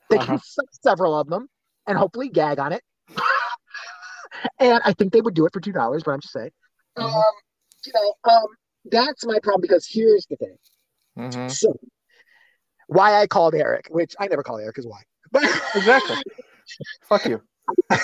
They Uh-huh. can suck several of them and hopefully gag on it. and I think they would do it for two dollars, but I'm just saying. Mhm. Um, you know, um, that's my problem because here's the thing. Mhm. So why I called Eric, which I never call Eric is why. But Exactly. Fuck you. Well,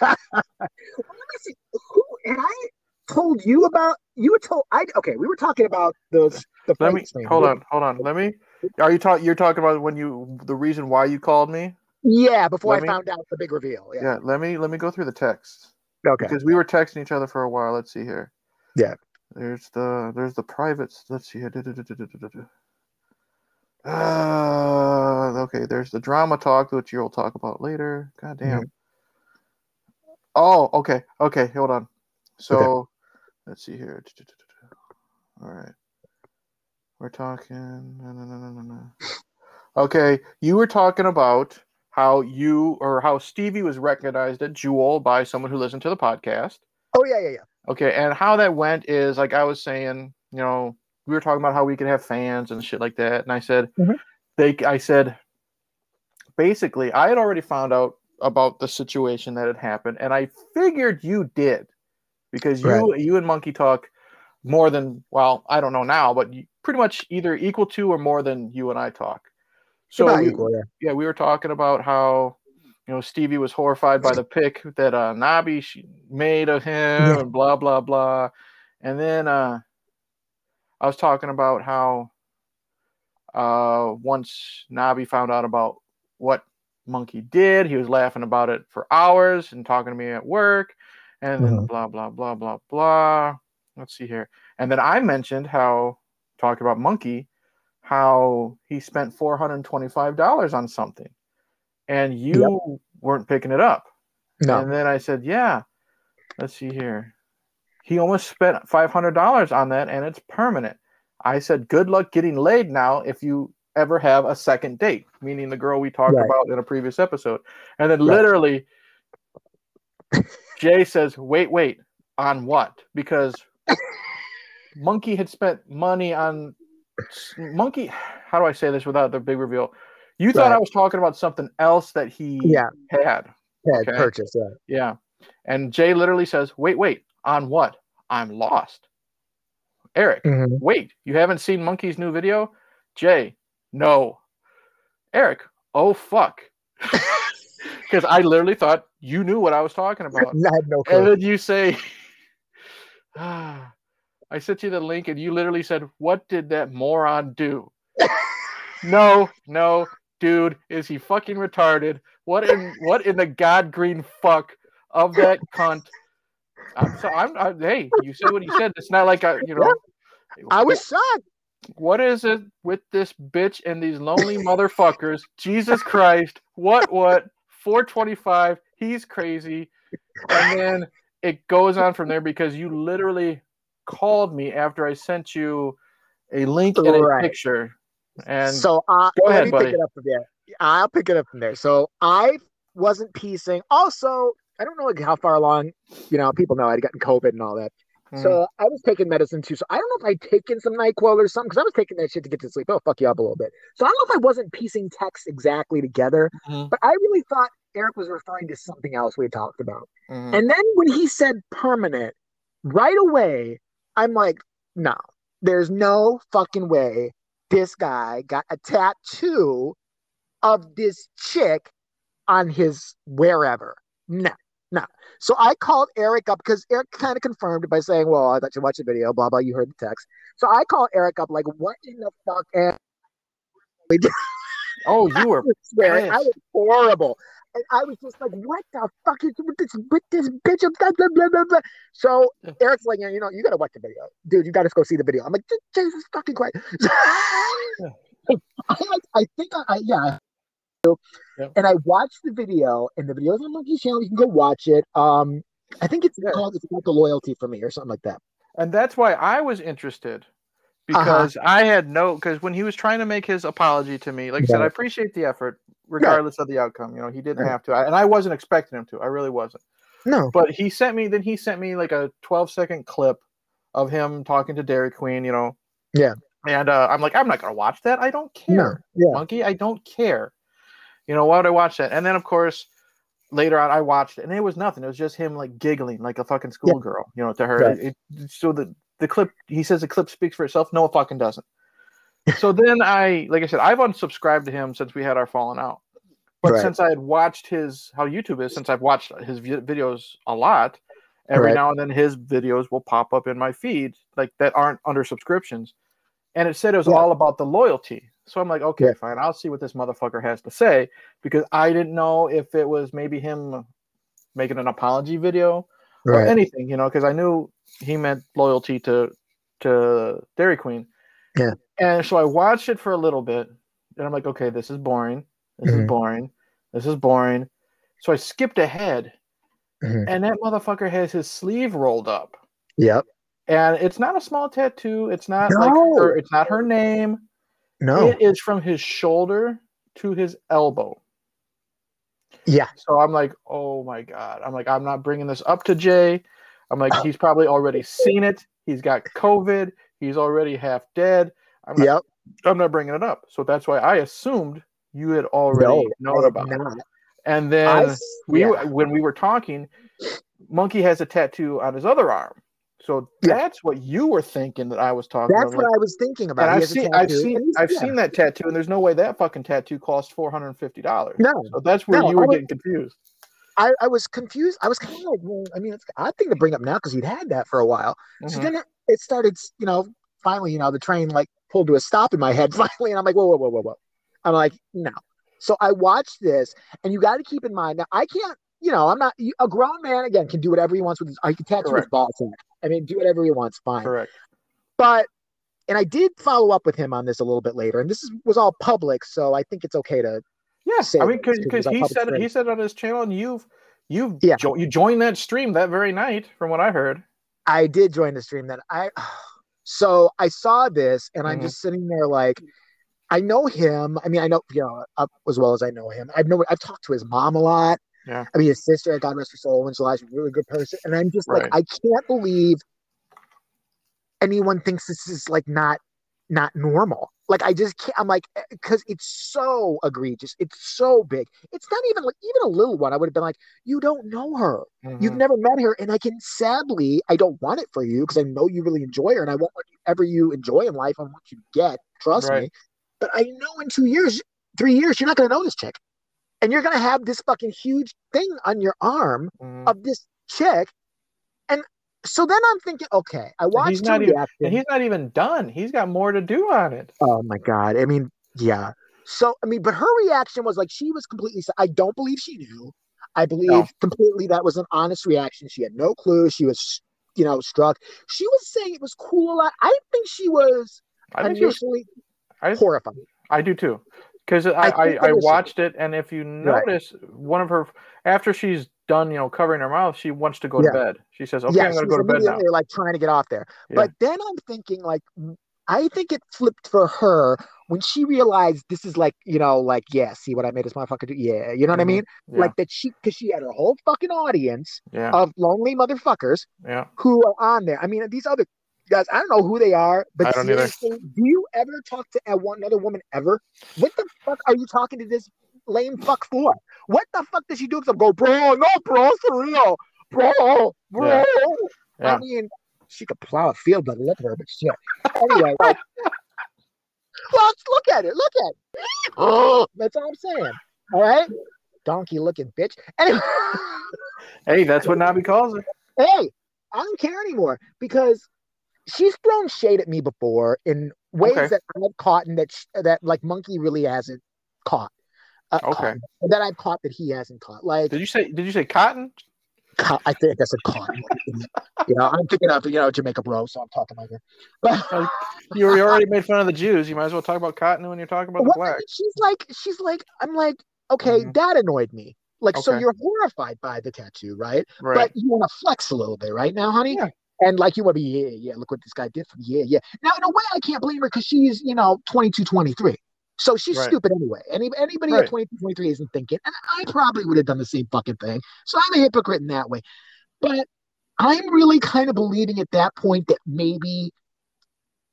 let me see. Who had I told you about? You had told I okay. We were talking about those. The Let me thing. hold on, hold on. Let me. Are you talking? You're talking about when you the reason why you called me? Yeah, before Let I me- found out the big reveal. Yeah. Yeah. Let me let me go through the text Okay. because we were texting each other for a while. Let's see here. Yeah. There's the there's the privates. Let's see here. Uh, okay. There's the drama talk, which you'll talk about later. God damn. Mm-hmm. Oh, okay. Okay. Hold on. So, let's see here. All right. We're talking. No, no, no, no, no. Okay. You were talking about how you or how Stevie was recognized at Jewel by someone who listened to the podcast. Oh yeah, yeah, yeah. Okay, and how that went is like I was saying, you know, we were talking about how we could have fans and shit like that, and I said, Mhm. they, I said, basically, I had already found out about the situation that had happened, and I figured you did because you, Right. you and Monkey talk more than well, I don't know now, but pretty much either equal to or more than you and I talk. So we- equal, yeah. yeah, we were talking about how you know Stevie was horrified by the pick that uh, Nabi made of him Yeah. and blah blah blah, and then uh, I was talking about how uh, once Nabi found out about what Monkey did, he was laughing about it for hours and talking to me at work, and then Mhm. blah blah blah blah blah. Let's see here, and then I mentioned how talking about Monkey how he spent four hundred twenty-five dollars on something, and you weren't picking it up. No. And then I said, "Yeah, let's see here. He almost spent five hundred dollars on that, and it's permanent." I said, good luck getting laid now if you ever have a second date, meaning the girl we talked Right. about in a previous episode. And then Right. literally, Jay says, wait, wait, on what? Because Monkey had spent money on Monkey. How do I say this without the big reveal? You thought Right. I was talking about something else that he Yeah. had. Yeah, Okay. purchase. Yeah. Yeah. And Jay literally says, wait, wait, on what? I'm lost. Eric, Mhm. wait, you haven't seen Monkey's new video? Jay, no. Eric, oh fuck. Because I literally thought you knew what I was talking about. I had no clue. And then you say, ah, I sent you the link and you literally said, What did that moron do? no, no, dude, is he fucking retarded? What in what in the god green fuck of that cunt? I'm so I'm I, hey, you said what you said. It's not like I you know I was shocked. what is it with this bitch and these lonely motherfuckers? Jesus Christ. What what? 425. He's crazy. And then it goes on from there because you literally called me after I sent you a link and a Right. picture. And so uh, Go let ahead, me buddy. pick it up from there. I'll pick it up from there. So I wasn't piecing. Also, I don't know like how far along. You know, people know I'd gotten COVID and all that. mm, So I was taking medicine too. So I don't know if I'd taken some Nyquil or something because I was taking that shit to get to sleep. It'll fuck you up a little bit. So I don't know if I wasn't piecing texts exactly together, mhm, but I really thought Eric was referring to something else we had talked about. mhm. And then when he said permanent, right away, I'm like, no, there's no fucking way this guy got a tattoo of this chick on his wherever. No, no. So I called Eric up because Eric kind of confirmed by saying, well, I thought you watched the video, blah, blah, you heard the text. So I called Eric up, like, what in the fuck? doing?" oh, you were I swear, I was horrible. And I was just like, what the fuck is with this with this bitch blah blah blah blah blah. So Eric's like, yeah, you know, you gotta watch the video. Dude, you gotta go see the video. I'm like, "Je- Jesus fucking Christ. I, I think I, I yeah. Yeah. And I watched the video, and the video's on Monkey's channel. You can go watch it. Um, I think it's Yeah. called "It's About the Loyalty for Me" or something like that. and that's why I was interested Uh-huh. because I had no because when he was trying to make his apology to me, like I said, I appreciate the effort regardless of the outcome. You know, he didn't have to, I, and I wasn't expecting him to. I really wasn't. No, But he sent me then he sent me like a 12 second clip of him talking to Dairy Queen. You know. Yeah. And uh, I'm like, I'm not gonna watch that. I don't care, no, yeah, monkey. I don't care. You know why would I watch that? And then of course. Later on, I watched it, and it was nothing. It was just him like giggling like a fucking schoolgirl, you know, to her. Right. It, it- so the the clip he says the clip speaks for itself no it fucking doesn't so then i like i said i've unsubscribed to him since we had our falling out but Right. since i had watched his how youtube is since i've watched his vi- videos a lot every Right. now and then his videos will pop up in my feed like that aren't under subscriptions and it said it was Yeah. all about the loyalty so i'm like okay Yeah. fine i'll see what this motherfucker has to say because i didn't know if it was maybe him making an apology video or anything, you know, because I knew he meant loyalty to to Dairy Queen. Yeah. And so I watched it for a little bit, and I'm like, okay, this is boring. This is Mhm. boring. This is boring. So I skipped ahead, Mhm. and that motherfucker has his sleeve rolled up, yep, and it's not a small tattoo. It's not like her, it's not her name. no, It is from his shoulder to his elbow. yeah, So I'm like, oh my god. I'm like, I'm not bringing this up to Jay. I'm like, he's probably already seen it. He's got COVID. He's already half dead. I'm not, yep. I'm not bringing it up. So that's why I assumed you had already No, known I about it. And then s- we yeah. when we were talking, Monkey has a tattoo on his other arm. So Yeah. that's what you were thinking that I was talking about. That's about. what I was thinking about. I've seen, I've seen, I've yeah. seen that tattoo, and there's no way that fucking tattoo costs four hundred and fifty dollars. No, So that's where No, you were was- getting confused. I, I was confused. I was kind of like, well, I mean, it's an odd thing to bring up now because he'd had that for a while. So Mhm. then it, it started, you know, finally, you know, the train like pulled to a stop in my head finally, and I'm like, whoa, whoa, whoa, whoa, whoa. I'm like, no. So I watched this, and you got to keep in mind now, I can't, you know, I'm not a grown man again can do whatever he wants with his. I can tattoo his Correct. ball. I mean, do whatever he wants, fine. Correct. But and I did follow up with him on this a little bit later, and this is, was all public, so I think it's okay to Yeah, say I mean, because he said it, stream. he said on his channel, and you've you've Yeah. jo- you joined that stream that very night, from what I heard. I did join the stream. that I, So I saw this and I'm Mhm. just sitting there like, I know him. I mean, I know, you know, as well as I know him. I've know I've talked to his mom a lot. Yeah. I mean, his sister, God rest her soul, when she lies, a really good person. And I'm just like, I can't believe anyone thinks this is like not not normal. Like I just can't. I'm like, because it's so egregious. It's so big. It's not even like even a little one. I would have been like, you don't know her. You've Mhm. never met her, and I can sadly, I don't want it for you because I know you really enjoy her, and I want whatever you enjoy in life, I want you to get. Trust Right. me. But I know in two years, three years, you're not going to know this chick, and you're going to have this fucking huge thing on your arm Mhm. of this chick, and so then I'm thinking, okay, I watched he's not even- and he's not even done. He's got more to do on it. Oh my god! I mean, yeah. So I mean, but her reaction was like she was completely. I don't believe she knew. I believe No. completely that was an honest reaction. She had no clue. She was, you know, struck. She was saying it was cool a lot. I think she was I he was, initially I- horrified. I do too, because I, I I, I, watched it, and if you Right. notice, one of her after she's done, you know, covering her mouth, she wants to go Yeah. to bed. She says, "Okay, yeah, I'm going to go to bed now." like trying to get off there. Yeah. But then I'm thinking like, I think it flipped for her when she realized this is like, you know, like yeah, see what I made this motherfucker do? Yeah, you know what I Mhm. mean? Yeah, Like that she because she had her whole fucking audience yeah, of lonely motherfuckers yeah. who are on there. I mean, these other guys, I don't know who they are, but I don't either. do you ever talk to one another woman ever? What the fuck are you talking to this lame fuck for? What the fuck does she do? Except go, bro, no, bro, for real, bro, bro. Yeah. I mean, she could plow a field by the lip of her, but shit. Anyway, like, well, look at it. Look at it. That's all I'm saying. All right, donkey looking bitch. Anyway. Hey, that's what Nabi calls her. hey, I don't care anymore because she's thrown shade at me before in ways Okay. that I've caught and that sh- that like Monkey really hasn't caught. Uh, Okay. caught, that I've caught that he hasn't caught. Like, Did you say? Did you say cotton? ca- I think I said caught. you know, I'm thinking of you know Jamaica bro, so I'm talking like that. But You already- made fun of the Jews. You might as well talk about cotton when you're talking about the black. she's like, she's like, I'm like, okay, Mhm. that annoyed me. Like, so you're horrified by the tattoo, right? Right. But you want to flex a little bit, right now, honey? Yeah. And like you want to be, yeah, yeah, look what this guy did for me. Yeah, yeah. Now, in a way, I can't blame her because she's, you know, 22, 23. So she's Right. stupid anyway. Any, anybody Right. at 22, 23 isn't thinking. And I probably would have done the same fucking thing. So I'm a hypocrite in that way. But I'm really kind of believing at that point that maybe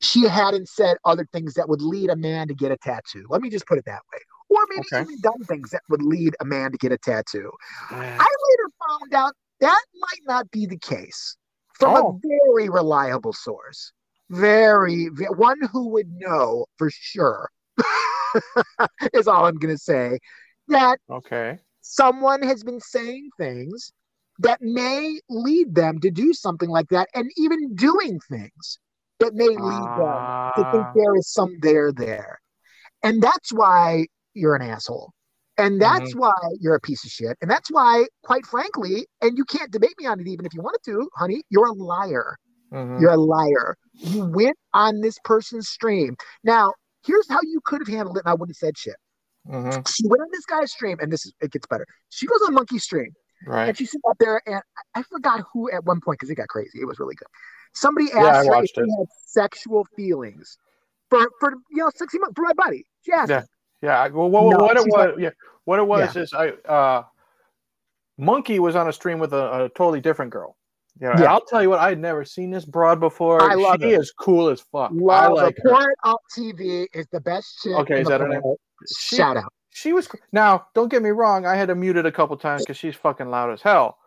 she hadn't said other things that would lead a man to get a tattoo. Let me just put it that way. Or maybe Okay. even done things that would lead a man to get a tattoo. Yeah. I later found out that might not be the case from Oh. a very reliable source. Very, ve- one who would know for sure is all I'm going to say. That Okay. someone has been saying things that may lead them to do something like that, and even doing things that may lead them to think Ah, there is some there there. And that's why you're an asshole. And that's Mm-hmm. why you're a piece of shit. And that's why, quite frankly, and you can't debate me on it even if you wanted to, honey, you're a liar. mhm. You're a liar. You went on this person's stream. Now, here's how you could have handled it, and I wouldn't have said shit. Mhm. She went on this guy's stream, and this is it gets better. She goes on Monkey stream, Right. and she's up there, and I forgot who at one point because it got crazy. It was really good. Somebody Yeah, asked her if she had sexual feelings for for you know sexy months for my buddy. She asked. Yeah. Yeah. I- Well, what, No, what it was? yeah. What it was is I uh, Monkey was on a stream with a, a totally different girl. You know, Yeah. I'll tell you what, I had never seen this broad before. I love she her. is cool as fuck. I Love like her. TV is the best shit. Okay, is that her name? She- Shout out. She was now. Don't get me wrong. I had to mute it a couple times because she's fucking loud as hell.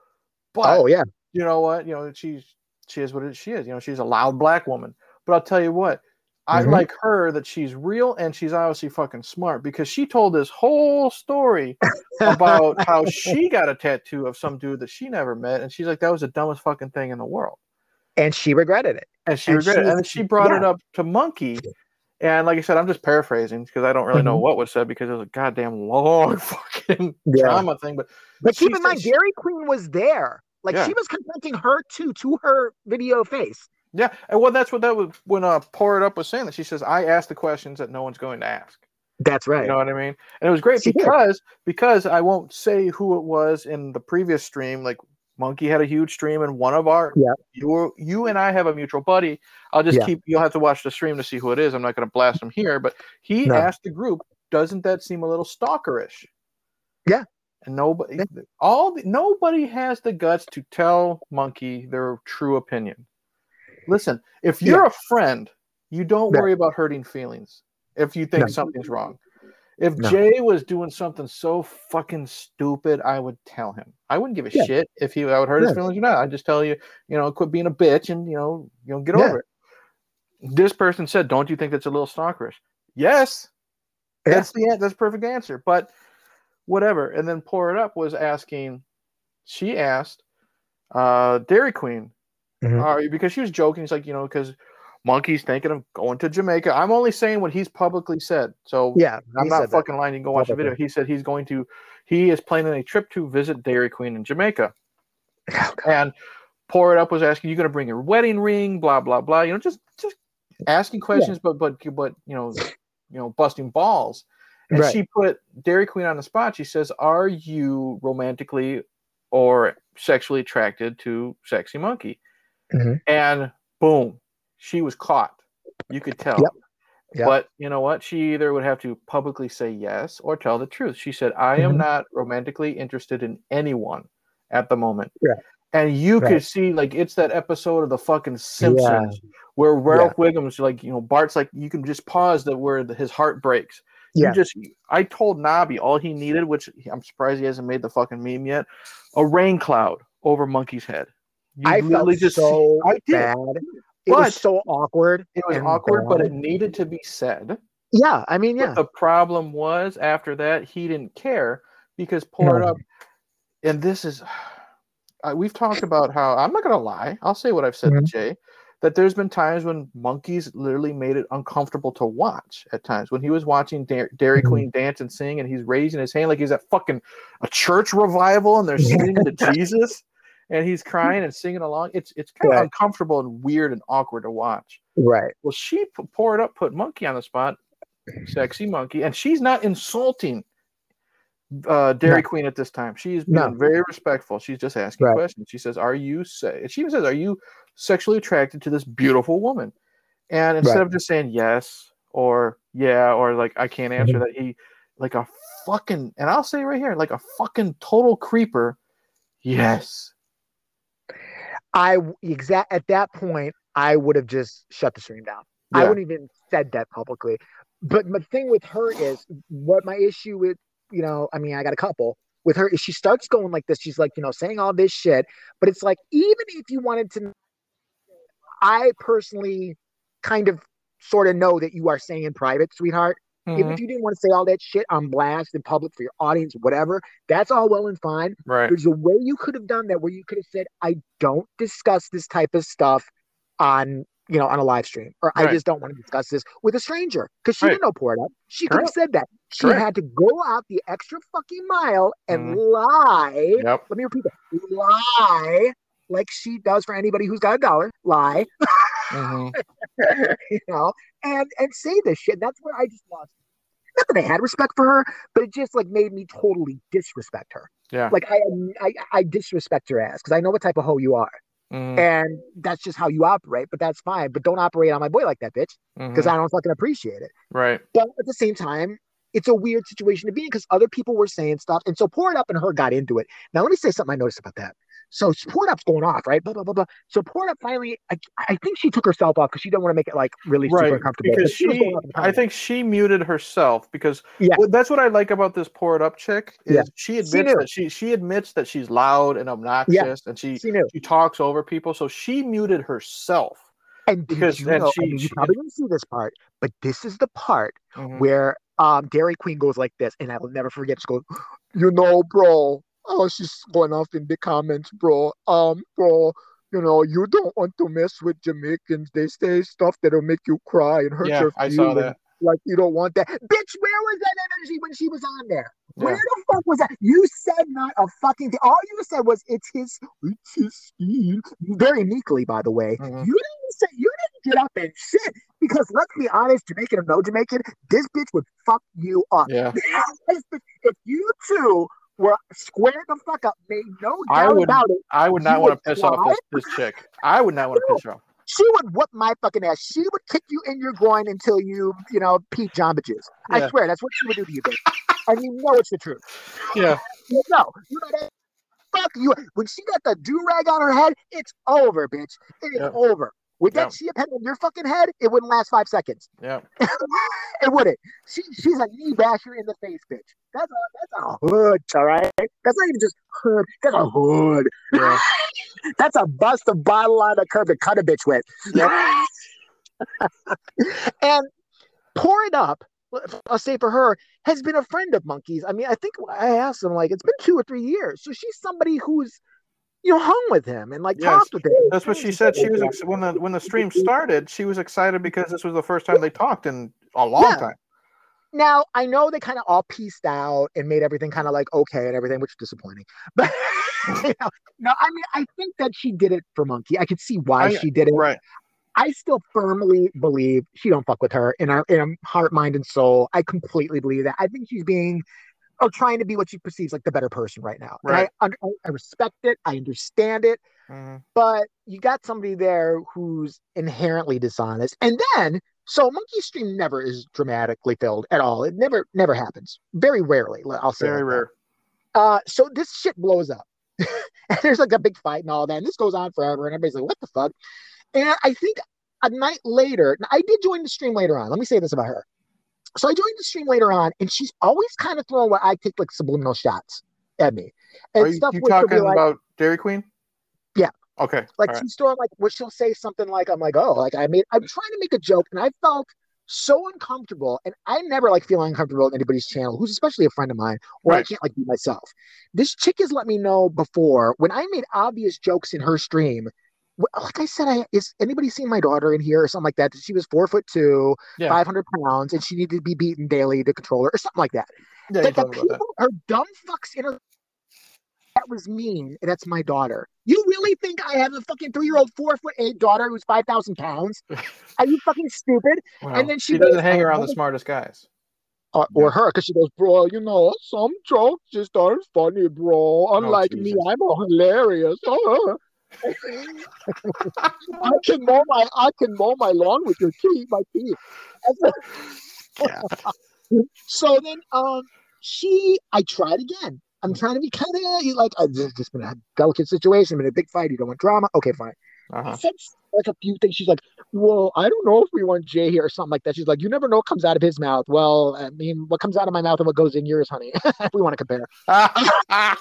But oh yeah, you know what? You know she's she is what it, she is. You know she's a loud black woman. But I'll tell you what, I Mhm. like her that she's real and she's obviously fucking smart because she told this whole story about how she got a tattoo of some dude that she never met, and she's like that was the dumbest fucking thing in the world, and she regretted it. and she And regretted. it. And she brought it up to Monkey. And like I said, I'm just paraphrasing because I don't really know Mhm. what was said because it was a goddamn long fucking Yeah. drama thing. But But keep in mind, she- Dairy Queen was there. Like Yeah. she was confronting her too to her video face. Yeah, and well, that's what that was when uh, Pour It Up was saying that. She says, "I ask the questions that no one's going to ask." That's right. You know what I mean? And it was great She did. because because I won't say who it was in the previous stream. Like Monkey had a huge stream, and one of our Yeah. you you and I have a mutual buddy. I'll just Yeah. keep. You'll have to watch the stream to see who it is. I'm not going to blast him here, but he No. asked the group, "Doesn't that seem a little stalkerish?" Yeah. And nobody, Yeah. all the, nobody has the guts to tell Monkey their true opinion. Listen, if you're a friend, you don't Yeah. worry about hurting feelings. If you think No. something's wrong, if No. Jay was doing something so fucking stupid, I would tell him. I wouldn't give a Yeah. shit if he I would hurt his feelings or not. I'd just tell you, you know, quit being a bitch and you know, you know, get Yeah. over it. This person said, "Don't you think that's a little stalkerish?" Yes, Yeah. that's the that's perfect answer. But whatever. And then pour it up was asking. She asked, uh, Dairy Queen, Mhm. are you because she was joking. He's like, you know, because Monkey's thinking of going to Jamaica. I'm only saying what he's publicly said. So Yeah, I'm not said that. fucking lying. You can go watch the video. He said he's going to, he is planning a trip to visit Dairy Queen in Jamaica. Oh, And Pour It Up was asking, you going to bring your wedding ring? Blah blah blah. You know, just just asking questions, but but but you know, you know, busting balls. And Right. she put Dairy Queen on the spot. She says, "Are you romantically or sexually attracted to Sexy Monkey?" Mhm. And boom, she was caught. You could tell. Yep. Yep. But you know what? She either would have to publicly say yes or tell the truth. She said, I am Mhm. not romantically interested in anyone at the moment. Yeah. And you Right. could see, like, it's that episode of the fucking Simpsons where Ralph Wiggum's like, you know, Bart's like, you can just pause that where the, his heart breaks. Yeah. You just, I told Nobby all he needed, which I'm surprised he hasn't made the fucking meme yet, a rain cloud over Monkey's head. You I felt so I did. bad. It But- was so awkward. It was awkward, but it needed to be said. Yeah, I mean, yeah, But the problem was after that, he didn't care because pour it No. up. And this is, we've talked about how I'm not going to lie. I'll say what I've said Mhm. to Jay that there's been times when monkeys literally made it uncomfortable to watch at times when he was watching Da- Dairy Mhm. Queen dance and sing and he's raising his hand like he's at fucking a church revival and they're singing to Jesus and he's crying and singing along. It's, it's kind of Right. uncomfortable and weird and awkward to watch. right. Well, she poured up, put monkey on the spot, sexy monkey, and she's not insulting uh, Dairy No. Queen at this time. She's being No. very respectful. She's just asking Right. questions. She says, "Are you?" Se-? She even says, "Are you sexually attracted to this beautiful woman?" And instead Right. of just saying yes or yeah or like I can't answer Mhm. that, he like a fucking and I'll say right here, like a fucking total creeper. Yes. I exact at that point, I would have just shut the stream down. I wouldn't even said that publicly. But my thing with her is what my issue with, you know, I mean, I got a couple with her is she starts going like this. She's like, you know, saying all this shit, but it's like even if you wanted to, I personally kind of sort of know that you are saying in private, sweetheart. Mhm. if you didn't want to say all that shit on blast in public for your audience, whatever, that's all well and fine. Right. There's a way you could have done that where you could have said, I don't discuss this type of stuff on you know on a live stream or I just don't want to discuss this with a stranger because she Right. didn't know up. She could have said that. She Correct. had to go out the extra fucking mile and Mhm. lie. Yep. Let me repeat that. Lie like she does for anybody who's got a dollar. Lie. Mhm. you know, and and say this shit. That's where I just lost. Not that I had respect for her, but it just like made me totally disrespect her. Yeah. Like I I, I disrespect your ass because I know what type of hoe you are, Mhm. and that's just how you operate. But that's fine. But don't operate on my boy like that, bitch, because Mhm. I don't fucking appreciate it. Right. But at the same time. It's a weird situation to be in because other people were saying stuff, and so pour it up and her got into it. Now let me say something I noticed about that. So pour it up's going off, right? Blah blah blah blah. So pour up finally. I, I think she took herself off because she didn't want to make it like really super right uncomfortable. because she she going off in the i think she muted herself because Yeah. well, that's what i like about this pour it up chick is Yeah. she admits knew. that she she admits that she's loud and obnoxious and she she she talks over people so she muted herself And because you then know, she- you probably didn't see this part, but this is the part Mhm. where um Dairy Queen goes like this, and I will never forget. She goes, "You know, bro, oh, she's going off in the comments, bro. Um, bro, you know, you don't want to mess with Jamaicans. They say stuff that'll make you cry and hurt yeah your i feelings. saw that Like you don't want that, bitch. Where was that energy when she was on there? Where the fuck was that? You said not a fucking thing. All you said was it's his, it's his. Very meekly, by the way. Mhm. You didn't say you didn't get up and shit because let's be honest, Jamaican or no Jamaican, this bitch would fuck you up. yeah if you two were squared the fuck up, made no I doubt would- about it. I would not want to piss off this, this chick. I would not want to piss her off. She would whoop my fucking ass. She would kick you in your groin until you, you know, pee jamba juice. I swear, that's what she would do to you, bitch. and you know it's the truth. Yeah. You know, you know that. Fuck you. When she got the do rag on her head, it's over, bitch. It is Yep. over. With that Yep. shit pen on your fucking head, it wouldn't last five seconds. Yeah. it wouldn't. She, she's a knee basher in the face, bitch. That's a that's a hood, all right. That's not even just hood. That's a hood. Yeah. That's a bust a bottle on the curb to cut a bitch with. and pour it up. I'll say for her has been a friend of Monkey's. I mean, I think I asked him like it's been two or three years, so she's somebody who's you hung with him and like Yes. talked with him. That's what she said. She was ex- when the when the stream started. She was excited because this was the first time they talked in a long Yeah. time. Now I know they kind of all pieced out and made everything kind of like okay and everything, which is disappointing. But you know, no, I mean I think that she did it for Monkey. I could see why I- she did it. Right. I still firmly believe she don't fuck with her in our in her heart, mind, and soul. I completely believe that. I think she's being or trying to be what she perceives like the better person right now. And Right. I, under- I respect it. I understand it. Mhm. But you got somebody there who's inherently dishonest. And then, so Monkey Stream never is dramatically filled at all. It never, never happens. Very rarely. I'll say. Very rare. Uh, so this shit blows up. and there's like a big fight and all that. And this goes on forever. And everybody's like, what the fuck? And I think a night later, I did join the stream later on. Let me say this about her. So I joined the stream later on, and she's always kind of throwing what I take like subliminal shots at me. And Are you, stuff you talking like, about Dairy Queen? Yeah. Okay. like right. she's throwing like where she'll say something like, I'm like, oh, like I made I'm trying to make a joke, and I felt so uncomfortable. And I never like feel uncomfortable on anybody's channel, who's especially a friend of mine, or I can't like be myself. This chick has let me know before when I made obvious jokes in her stream. Like I said, I is anybody seen my daughter in here or something like that? That she was four foot two, Yeah. five hundred pounds, and she needed to be beaten daily to control her, or something like that. Yeah, That the told me about people, her dumb fucks in her. That was mean, that's my daughter. You really think I have a fucking three year old, four foot eight daughter who's five thousand pounds? Are you fucking stupid? Well, and then she she doesn't goes, hang "Oh, around the smartest guys. Uh, or, or her, because she goes, bro, you know, some jokes just aren't funny, bro. Oh, Unlike me, I'm a hilarious. Uh-huh. I can mow my I can mow my lawn with your teeth, my teeth. Yeah. So then, um, she, I tried again. I'm trying to be kind of like, uh, this has been a delicate situation, been a big fight. You don't want drama. Okay, fine. Uh-huh. said like a few things. She's like, well, I don't know if we want Jay here or something like that. She's like, you never know what comes out of his mouth. Well, I mean, what comes out of my mouth and what goes in yours, honey. we want to compare. yeah,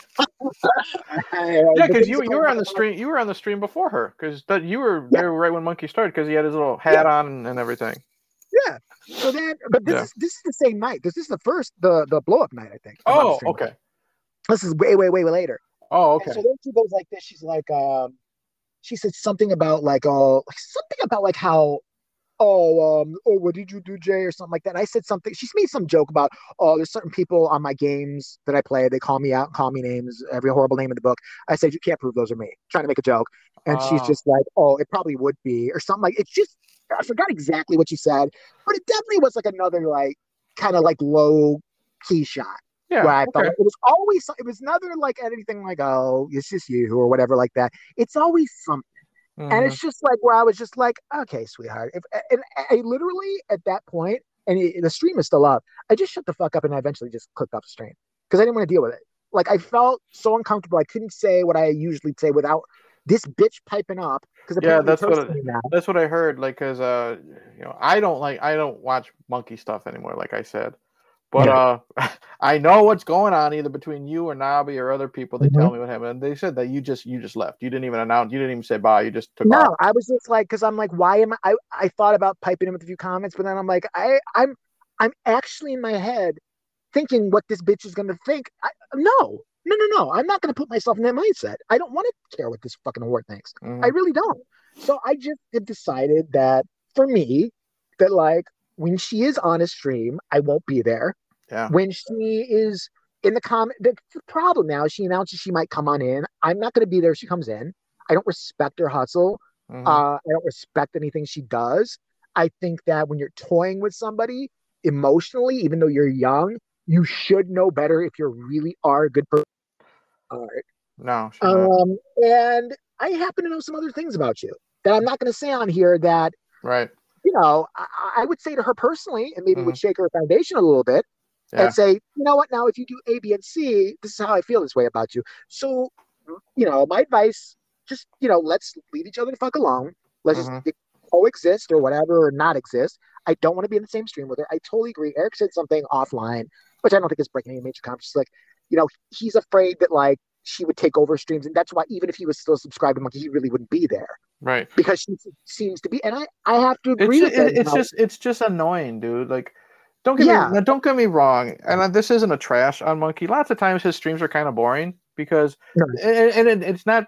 yeah, because you you were on the stream. You were on the stream before her because you were Yeah. there right when Monkey started because he had his little hat on and everything. Yeah. So then, but this Yeah. is this is the same night. This is the first the the blow up night, I think. if I'm not Oh, okay. This is way way way later. Oh, And okay. so then she goes like this. She's like, um, she said something about like, oh, something about like how, oh, um, oh, what did you do, Jay, or something like that. And I said something. She's made some joke about, oh, there's certain people on my games that I play. They call me out, call me names, every horrible name in the book. I said, you can't prove those are me. Trying to make a joke, and she's Oh. just like, oh, it probably would be, or something like. It's just, I forgot exactly what she said, but it definitely was like another like kind of like low key shot Yeah. where I felt like it was always it was never like anything like oh it's just you or whatever like that. It's always something, and Mhm. it's just like where I was just like okay, sweetheart. If and I literally at that point, and it, the stream is still up. I just shut the fuck up and I eventually just clicked off the stream because I didn't want to deal with it. Like I felt so uncomfortable. I couldn't say what I usually say without this bitch piping up because Yeah, that's what it- now. That's what I heard. Like, cause uh, you know, I don't like, I don't watch monkey stuff anymore. Like I said, but uh, I know what's going on either between you or Nabi or other people. They Mm-hmm. tell me what happened. And they said that you just, you just left. You didn't even announce. You didn't even say bye. You just took No, off. I was just like, because I'm like, why am I, I? I thought about piping in with a few comments, but then I'm like, I, I'm, I'm actually in my head thinking what this bitch is gonna think. I, no, no, no, no. I'm not gonna put myself in that mindset. I don't want to care what this fucking whore thinks. Mhm. I really don't. So I just have decided that for me, that like when she is on a stream, I won't be there. yeah. When she is in the comment, the, the problem now, she announces she might come on in. I'm not gonna be there. if She comes in. I don't respect her hustle. Mhm. Uh, I don't respect anything she does. I think that when you're toying with somebody emotionally, even though you're young, You should know better if you really are a good person. All right. No. Um, and I happen to know some other things about you that I'm not going to say on here that, right. You know, I, I would say to her personally, and maybe Mhm. would shake her foundation a little bit Yeah. and say, you know what, now if you do A, B, and C, this is how I feel this way about you. So, you know, my advice, just, you know, let's leave each other the fuck alone. Let's Mhm. just coexist or whatever, or not exist. I don't want to be in the same stream with her. I totally agree. Eric said something offline, which I don't think is breaking any major conference. Like, you know, he's afraid that like she would take over streams, and that's why even if he was still subscribed to Monkey, he really wouldn't be there Right. because she seems to be. And I, I have to It's agree with it, it's just it's just annoying, dude. Like, don't get Yeah. me don't get me wrong, and uh, this isn't a trash on Monkey. Lots of times his streams are kind of boring because, No. and, and it's not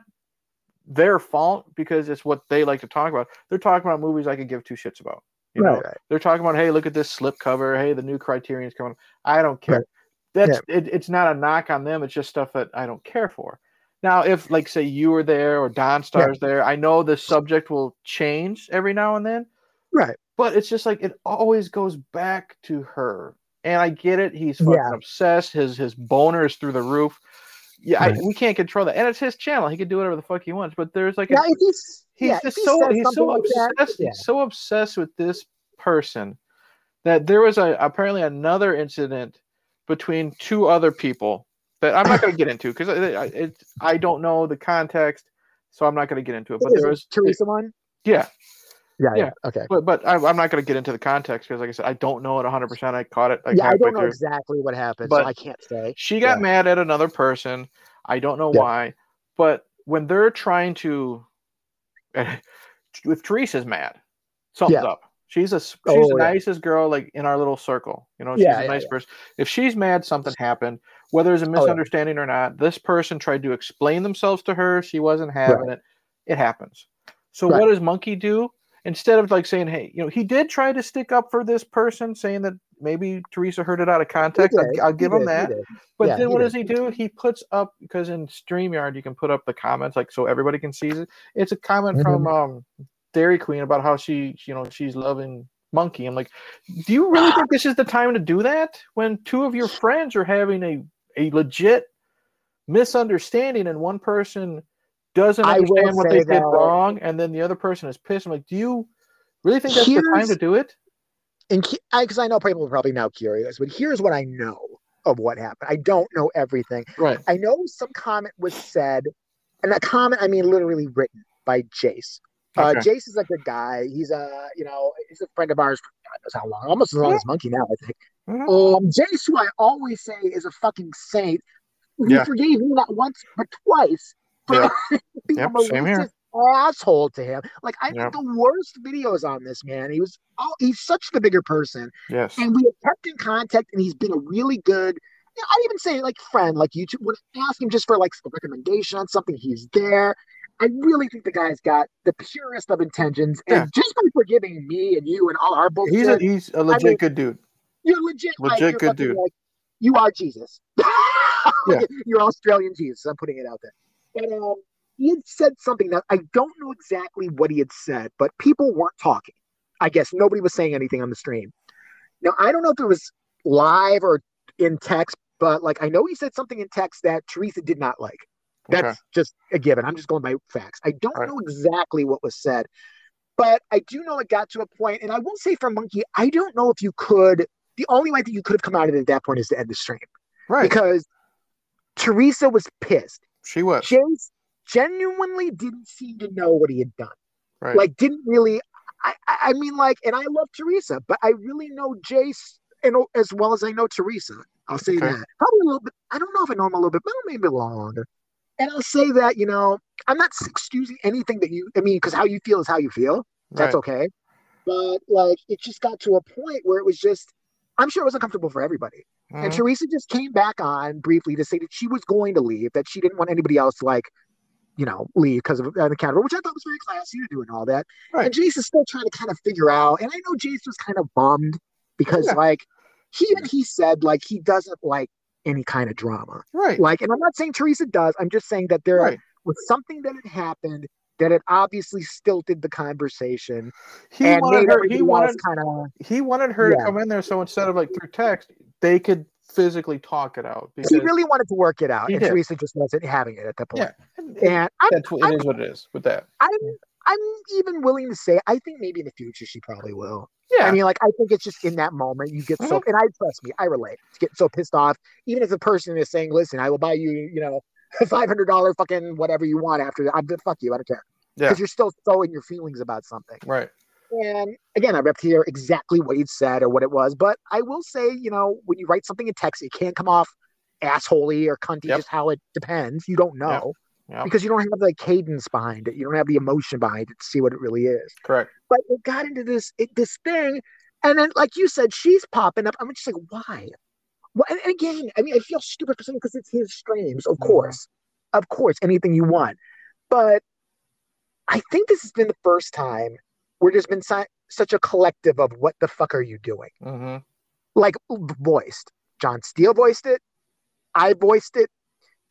their fault because it's what they like to talk about. They're talking about movies I could give two shits about. You Right, right. they're talking about, hey, look at this slip cover. Hey, the new Criterion's coming. I don't care. Right. That's it, it's not a knock on them. It's just stuff that I don't care for. Now, if like say you were there or Don Star's there, I know the subject will change every now and then, Right. but it's just like it always goes back to her. And I get it. He's fucking Yeah. obsessed. His his boner is through the roof. Yeah, I, we can't control that. And it's his channel. He can do whatever the fuck he wants. But there's like a, he's, he's yeah, just he so he's so like obsessed yeah. he's so obsessed with this person that there was a apparently another incident between two other people that I'm not going to get into because it, it, I don't know the context, so I'm not going to get into it. But there was Teresa one. yeah, Yeah, Yeah. yeah. Okay. but but I, I'm not going to get into the context because like I said, I don't know it 100. percent I caught it. Like yeah, I don't know through. exactly what happened, But so I can't say. She got Yeah. mad at another person. I don't know Yeah. why, but when they're trying to, if Teresa's mad, something's up. She's a she's Oh, the nicest girl like in our little circle. You know, she's a nice person. If she's mad, something happened. Whether it's a Oh, yeah. misunderstanding or not, this person tried to explain themselves to her. She wasn't having it. It happens. So Right. what does Monkey do? Instead of like saying, "Hey, you know," he did try to stick up for this person, saying that maybe Teresa heard it out of context. did, I'll, I'll he give him did, that. But Yeah, then what did. does he do? He puts up because in StreamYard you can put up the comments like so everybody can see it. It's a comment Mm-hmm. from um Dairy Queen about how she you know she's loving Monkey. I'm like, do you really think this is the time to do that when two of your friends are having a a legit misunderstanding and one person doesn't I understand what they did that- wrong and then the other person is pissed? I'm like, do you really think that's the time to do it? And because I know people are probably now curious, but here's what I know of what happened. I don't know everything. Right. I know some comment was said, and that comment I mean literally written by Jace. Uh, Okay. Jace is a good guy. He's a you know he's a friend of ours. For God knows how long, almost as long as Monkey now. I think. Mhm. Um, Jace, who I always say is a fucking saint, he Yeah. forgave me not once but twice for Yeah. being Yep, a same malicious asshole to him. Like I Yep. think the worst videos on this man. He was oh, he's such the bigger person, Yes. and we have kept in contact, and he's been a really good. You know, I'd even say like friend, like YouTube. When I ask him just for like a recommendation on something, he's there. I really think the guy's got the purest of intentions, and Yeah. just by forgiving me and you and all our bullshit, He's a he's a legit mean- good dude. you're legit, like, Legit you're good dude. Like, you are Jesus. Yeah. You're Australian Jesus. I'm putting it out there. But um, he had said something that I don't know exactly what he had said, but people weren't talking. I guess nobody was saying anything on the stream. Now I don't know if it was live or in text, but like I know he said something in text that Teresa did not like. That's Okay. just a given. I'm just going by facts. I don't Right. know exactly what was said, but I do know it got to a point, and I will say for Monkey, I don't know if you could. The only way that you could have come out of it at that point is to end the stream Right. because Teresa was pissed. she was. Jace genuinely didn't seem to know what he had done. right. Like, didn't really. I, I mean, like, and I love Teresa, but I really know Jace and as well as I know Teresa. I'll say Okay. that. Probably a little bit. I don't know if I know him a little bit, but maybe a little longer. And I'll say that you know I'm not excusing anything that you. I mean, because how you feel is how you feel. That's right. okay. But like, it just got to a point where it was just. I'm sure it was uncomfortable for everybody. And Mhm. Teresa just came back on briefly to say that she was going to leave, that she didn't want anybody else to like, you know, leave because of uh, the counter, which I thought was very classy to do and all that. Right. And Jace is still trying to kind of figure out. And I know Jace was kind of bummed because Yeah. like he even he said like he doesn't like any kind of drama. Right. Like, and I'm not saying Teresa does. I'm just saying that there Right. was something that had happened that had obviously stilted the conversation He wanted her. He wanted. kind of He wanted her to come in there, so instead of like through text, they could physically talk it out because he really wanted to work it out, and did. Teresa just wasn't having it at that point. yeah, and, And that's what it is. What it is with that. I'm, I'm even willing to say, I think maybe in the future she probably will. Yeah, I mean, like, I think it's just in that moment you get so, Mhm. and I trust me, I relate. Get so pissed off, even if the person is saying, "Listen, I will buy you, you know, five hundred dollar fucking whatever you want after that." I'm fuck you, I don't care, Yeah. because you're still so in your feelings about something. right. And again, I'm here exactly what he said or what it was, but I will say, you know, when you write something in text, it can't come off assholey or cunty, Yep. just how it depends. You don't know Yep. because you don't have the cadence behind it. You don't have the emotion behind it to see what it really is. Correct. But it got into this it, this thing, and then like you said, she's popping up. I'm just like, why? Well, and, and again, I mean, I feel stupid for saying because it's his streams, of Mhm. course, of course, anything you want. But I think this has been the first time where there's been si- such a collective of what the fuck are you doing? hmm Like voiced. John Steele voiced it. I voiced it.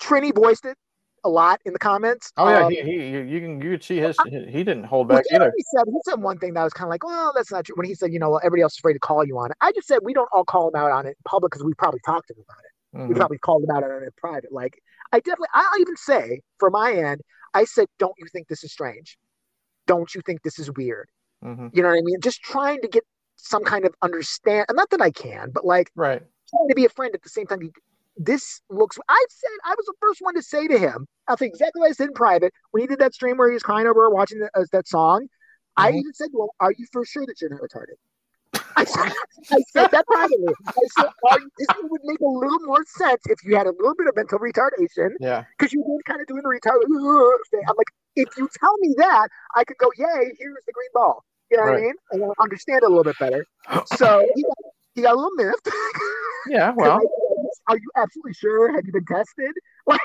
Trini voiced it a lot in the comments. Oh yeah, Um, he, he you, can you could see his he, he didn't hold back either. he said he said one thing that was kind of like, well, that's not true. When he said, you know, well, everybody else is afraid to call you on it. I just said we don't all call him out on it in public because we probably talked to him about it. We Mhm. probably called him out on it in private. Like I definitely, I'll even say for my end, I said, don't you think this is strange? Don't you think this is weird? Mhm. You know what I mean? Just trying to get some kind of understand. Not that I can, but like Right. trying to be a friend at the same time. This looks. I said I was the first one to say to him. I think exactly what I said in private when he did that stream where he was crying over watching the, uh, that song. I Mhm. even said, "Well, are you for sure that you're not retarded?" I said, I said that privately. I said, this would make a little more sense if you had a little bit of mental retardation Yeah. because you were kind of doing the retard. thing. I'm like, if you tell me that, I could go, "Yay, here's the green ball." You know what I mean? And I'll understand it a little bit better. So he got, he got a little miffed. Yeah. Well. Are you absolutely sure? Have you been tested?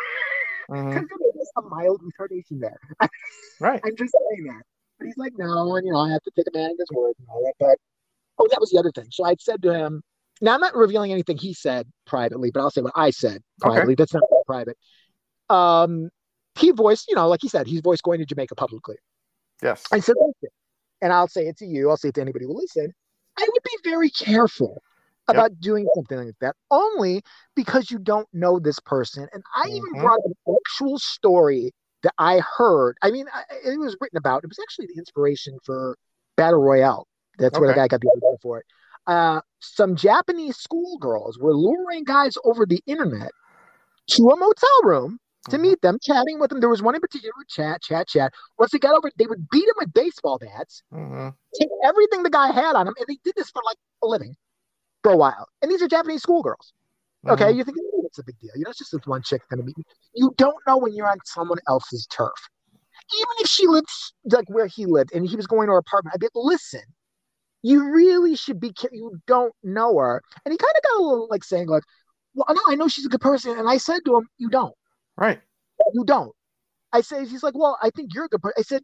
Like, because there's a mild retardation there. Right. I'm just saying that. But he's like, no, and you know, I have to take a man at his word and all that. But oh, that was the other thing. So I said to him, now I'm not revealing anything he said privately, but I'll say what I said privately. That's not private. Um, he voiced, you know, like he said, he's voiced going to Jamaica publicly. Yes. I said, and I'll say it to you, I'll say it to anybody who will listen. I would be very careful Yep. about doing something like that, only because you don't know this person. And I even Mhm. brought an actual story that I heard. I mean, I, it was written about. It was actually the inspiration for Battle Royale. That's where the guy got the idea for it. Uh, some Japanese schoolgirls were luring guys over the internet to a motel room to Mhm. meet them, chatting with them. There was one in particular, chat, chat, chat. Once they got over, they would beat him with baseball bats, Mhm. take everything the guy had on him, and they did this for like a living for a while. And these are Japanese schoolgirls. Okay, Mhm. you think "Oh, it's a big deal? You know, it's just this one chick gonna meet me. You don't know when you're on someone else's turf. Even if she lived like where he lived and he was going to her apartment, I'd be like, listen, you really should be. care- You don't know her, and he kind of got a little like saying like, well, no, I know she's a good person, and I said to him, you don't. Right. You don't. I say he's like, well, I think you're a good person. I said,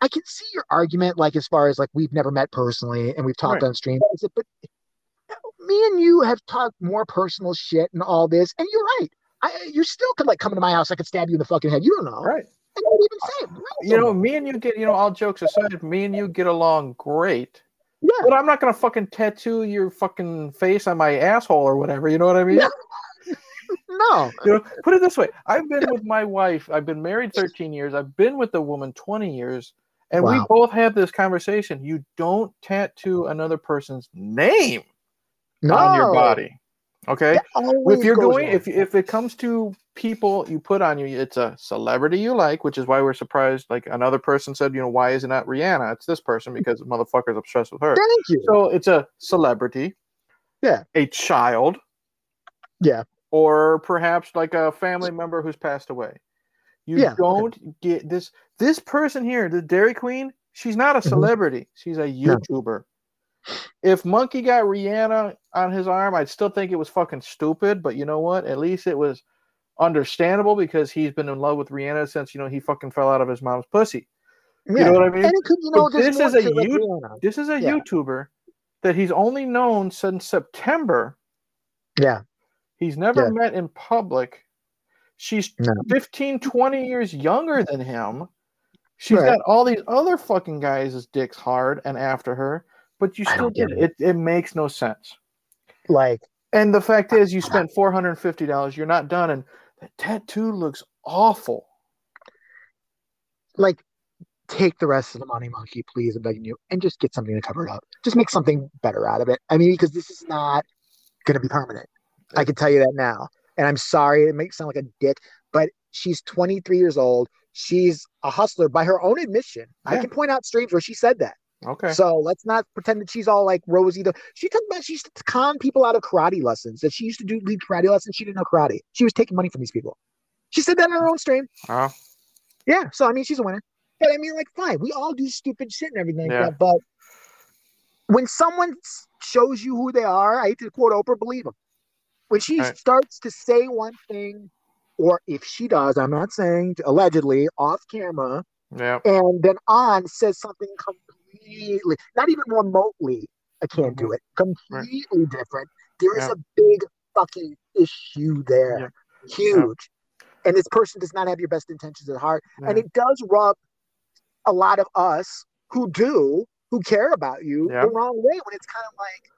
I can see your argument, like as far as like we've never met personally and we've talked Right. on stream. I said, but me and you have talked more personal shit and all this, and you're right. I, you still could like come into my house. I could stab you in the fucking head. You don't know. Right. I don't even say it. No, You know, me and you get, you know, all jokes aside, me and you get along great. yeah, But I'm not gonna fucking tattoo your fucking face on my asshole or whatever. You know what I mean? Yeah. no. You know, put it this way: I've been with my wife. I've been married 13 years. I've been with the woman 20 years, and we both have this conversation. You don't tattoo another person's name No. on your body. Okay. If you're going if if it comes to people you put on you it's a celebrity you like which is why we're surprised like another person said you know why is it not rihanna it's this person because the motherfucker's obsessed with her thank you. so it's a celebrity Yeah. a child Yeah. or perhaps like a family member who's passed away you Yeah, don't get this this person here the dairy queen she's not a Mhm. celebrity she's a youtuber if monkey got rihanna on his arm i'd still think it was fucking stupid but you know what at least it was understandable because he's been in love with rihanna since you know he fucking fell out of his mom's pussy yeah. you know what i mean could, you know, this is a it, youth- Rihanna. this is a youtuber that he's only known since september Yeah. He's never Yeah. met in public. She's No. 15, 20 years younger than him. She's Right. got all these other fucking guys' dicks hard and after her, but you still get it. it. It makes no sense. Like, And the fact is, you spent four hundred and fifty dollars. You're not done, and that tattoo looks awful. Like, take the rest of the money, monkey, please. I'm begging you, and just get something to cover it up. Just make something better out of it. I mean, because this is not going to be permanent. I can tell you that now. And I'm sorry, it makes sound like a dick, but she's 23 years old. She's a hustler by her own admission. I can point out streams where she said that. Okay. So let's not pretend that she's all like rosy. Though she talked about she used to con people out of karate lessons. That she used to do lead karate lessons. She didn't know karate. She was taking money from these people. She said that on her own stream. Oh, Yeah. So I mean, she's a winner. But I mean, like, fine. We all do stupid shit and everything Yeah. like that. But when someone shows you who they are, I hate to quote Oprah, believe them. When she Right. starts to say one thing, or if she does, I'm not saying allegedly off camera, yeah. and then on says something completely, not even remotely, I can't do it, completely different. There is Mm-hmm. Yeah. a big fucking issue there, Yeah. huge. And this person does not have your best intentions at heart, and it does rub a lot of us who do, who care about you, Yeah. the wrong way. When it's kind of like,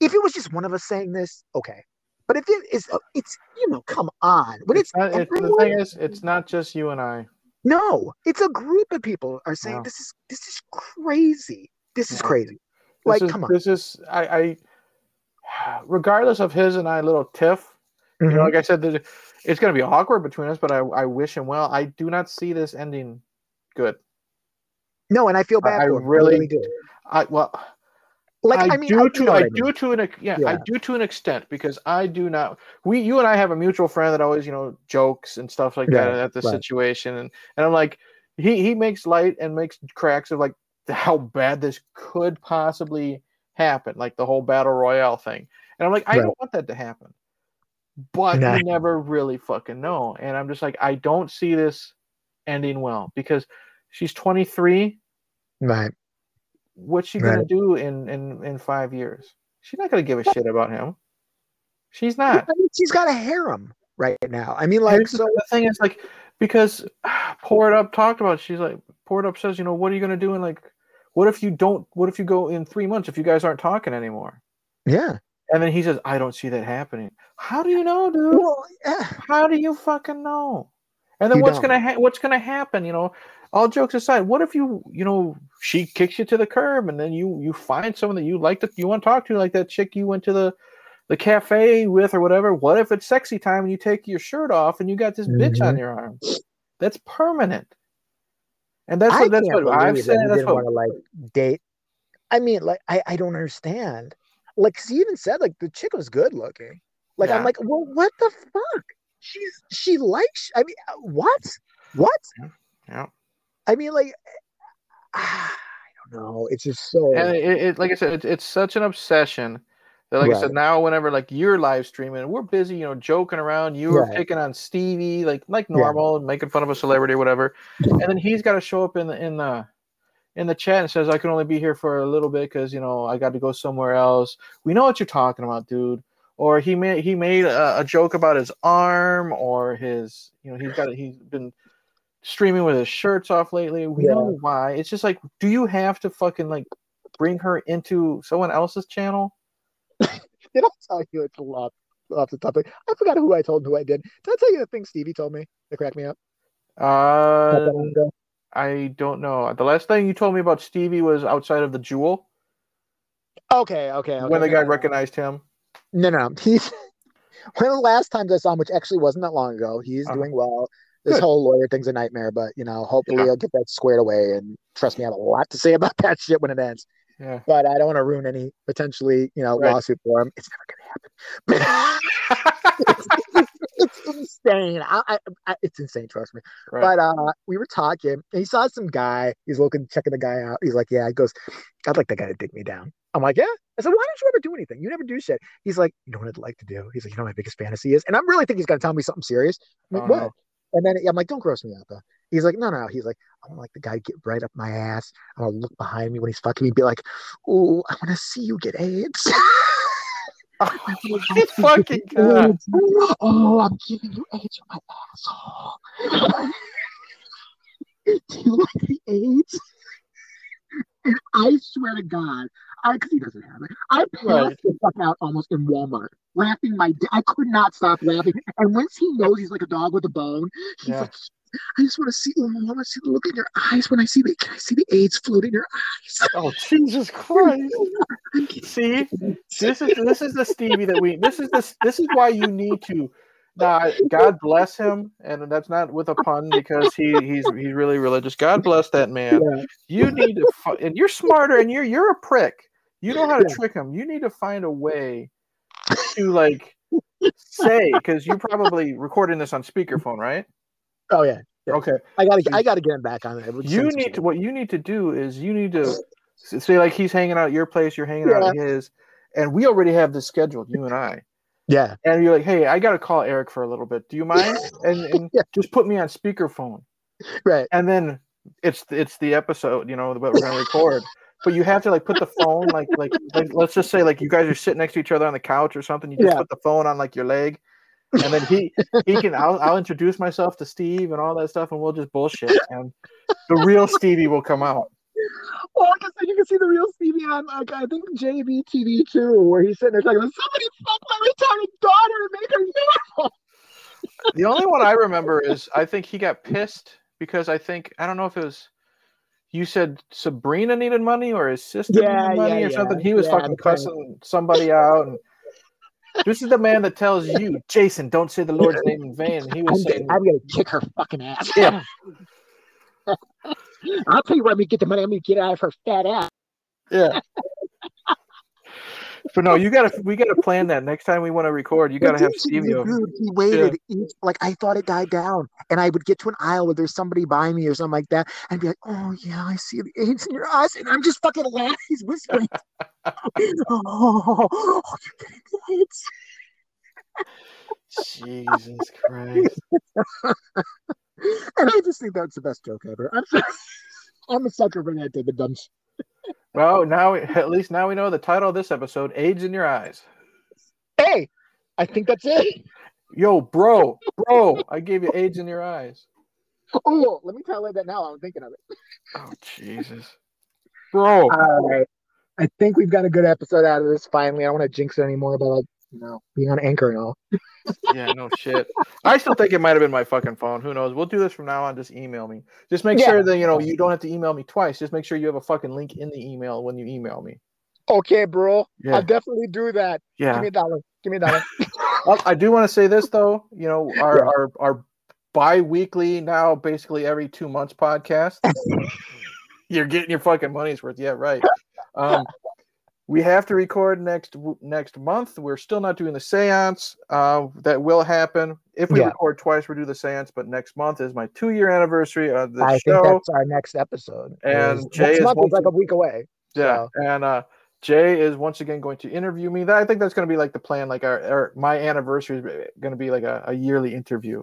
if it was just one of us saying this, okay. But if it is, it's you know, come on. When it's, It's it, the thing is, it's not just you and I. no, it's a group of people are saying this is this is crazy. This is No. crazy. This Like, is, come on. This is I, I. Regardless of his and I little tiff, you know, Mhm. like I said, it's going to be awkward between us. But I, I wish him well. I do not see this ending good. No, and I feel bad I for him. really- I really do. I well, Like, I, I, mean, do I, to I I mean. do to an ex- yeah, I do to an extent because I do not. We you and I have a mutual friend that always you know jokes and stuff like that at the right. situation, and and I'm like, he he makes light and makes cracks of like how bad this could possibly happen, like the whole battle royale thing, and I'm like, I Right. don't want that to happen, but Nah. you never really fucking know, and I'm just like, I don't see this ending well because she's 23 Right. What's she gonna do in in in five years? She's not gonna give a shit about him. She's not. I mean, she's got a harem right now. I mean, like, so the thing is, like, because Pour It Up talked about. it, She's like, Pour It Up says, you know, what are you gonna do? And like, what if you don't? What if you go in three months if you guys aren't talking anymore? yeah. And then he says, I don't see that happening. How do you know, dude? Well, yeah. How do you fucking know? And then You what's don't. gonna ha- what's gonna happen? You know, all jokes aside, what if you you know she kicks you to the curb and then you you find someone that you like that you want to talk to, like that chick you went to the the cafe with or whatever. What if it's sexy time and you take your shirt off and you got this bitch on your arm? That's permanent. And that's I what that's what I've said. that That's what want to like date. I mean, like, I, I don't understand. Like, 'cause he even said like the chick was good looking. Like, I'm like, well, what the fuck? She's she likes. I mean, uh, what? What? Yeah. I mean, like, I don't know. It's just so. and it, it like I said, it's, it's such an obsession that, like I said, now whenever like you're live streaming, we're busy, you know, joking around. You were Right. picking on Stevie, like like normal, and making fun of a celebrity or whatever, and then he's got to show up in the in the in the chat and says, "I can only be here for a little bit because you know I got to go somewhere else." We know what you're talking about, dude. Or he made he made a, a joke about his arm or his, you know, he's got he's been streaming with his shirts off lately. We Yeah. know why. It's just like, do you have to fucking like bring her into someone else's channel? Did I tell you it's a lot off the topic? I forgot who I told and who I did. Did I tell you the thing Stevie told me that cracked me up? Uh, that long ago? I don't know. The last thing you told me about Stevie was outside of the Jewel Okay, okay, okay. when the guy recognized him. No, no, he's one of the last times I saw him, which actually wasn't that long ago. He's Uh-huh. doing well. This Good. whole lawyer thing's a nightmare, but you know, hopefully Yeah. I'll get that squared away. And trust me, I have a lot to say about that shit when it ends. Yeah. But I don't want to ruin any potentially, you know, Right. lawsuit for him. It's never gonna happen. it's insane. I, I, I, it's insane. Trust me. Right. But uh, we were talking, and he saw some guy. He's looking, checking the guy out. He's like, "Yeah." He goes, "I'd like that guy to dig me down." I'm like, "Yeah." I said, "Why don't you ever do anything? You never do shit." He's like, "You know what I'd like to do?" He's like, "You know what my biggest fantasy is," and I'm really think he's gonna tell me something serious. I'm like, Oh, what? no. And then I'm like, "Don't gross me out, though." He's like, "No, no." He's like, "I want like the guy to get right up my ass. I want to look behind me when he's fucking me, be like, oh, I want to see you get AIDS." Oh fucking god! Oh, I'm giving you AIDS from my asshole. Do you like the AIDS? And I swear to God, I because he doesn't have it. I passed Right. the fuck out almost in Walmart, laughing my. di- I could not stop laughing. And once he knows he's like a dog with a bone, he's Yeah. like, I just want to see. Oh, I want to see the look in your eyes when I see the. Can I see the AIDS float in your eyes? Oh Jesus Christ! See, this is this is the Stevie that we. This is this this is why you need to. Now, God bless him, and that's not with a pun because he he's he's really religious. God bless that man. Yeah. You need to, and you're smarter, and you're you're a prick. You know how to Yeah. trick him. You need to find a way to like say because you're probably recording this on speakerphone, right? Oh yeah, Yeah. Okay. I gotta. I gotta get him back on it. You need to. What you need to do is you need to say like he's hanging out at your place, you're hanging out at his, and we already have this scheduled, you and I. Yeah. And you're like, hey, I got to call Eric for a little bit. Do you mind? And, and Yeah. just put me on speakerphone. Right. And then it's it's the episode, you know, what we're gonna record. But you have to like put the phone like like like let's just say like you guys are sitting next to each other on the couch or something. You just Yeah. put the phone on like your leg, and then he he can I'll I'll introduce myself to Steve and all that stuff, and we'll just bullshit, and the real Stevie will come out. Well, like I said, you can see the real Stevie on, like, I think JBTV too, where he's sitting there talking about somebody fuck my retarded daughter and make her normal. The only one I remember is I think he got pissed because I think I don't know if it was you said Sabrina needed money or his sister Yeah, needed money yeah, or something. He was yeah, fucking the kind of- cussing somebody out and this is the man that tells you, Jason, don't say the Lord's name in vain. And he I'm, was gonna- saying I'm gonna kick her fucking ass. Yeah. I'll tell you where I'm gonna get the money. I'm gonna get out of her fat ass. Yeah. But no, you gotta we gotta plan that next time we want to record. You gotta have Stevie over. He waited. each- like I thought it died down, and I would get to an aisle where there's somebody by me or something like that, and be like, "Oh yeah, I see the AIDS in your eyes," and I'm just fucking laughing. He's whispering, "Oh, oh, you're getting the AIDS." Jesus Christ. And I just think that's the best joke ever. I'm sorry. I'm a sucker for that David shit. Well, now at least now we know the title of this episode, AIDS in Your Eyes. Hey, I think that's it. Yo, bro, bro, I gave you AIDS in your eyes. Oh, let me tell you that now. I'm thinking of it. Oh, Jesus. Bro. All right. I think we've got a good episode out of this finally. I don't want to jinx it anymore, but like, you know, being on anchor and all. Yeah, no shit. I still think it might have been my fucking phone. Who knows? We'll do this from now on. Just email me. Just make Yeah. sure that you know you don't have to email me twice. Just make sure you have a fucking link in the email when you email me. Okay, bro. Yeah. I'll definitely do that. Yeah. Give me a dollar. Give me a dollar. I do want to say this though. You know, our our our bi-weekly now basically every two months podcast. You're getting your fucking money's worth. Yeah, right. Um, we have to record next next month. We're still not doing the seance. Uh, that will happen if we Yeah. record twice. We do the seance, but next month is my two year anniversary of the I think show. that's our next episode. And is- Jay next is month is like a week away. Yeah, So- and uh, Jay is once again going to interview me. That I think that's going to be like the plan. Like our, our my anniversary is going to be like a, a yearly interview.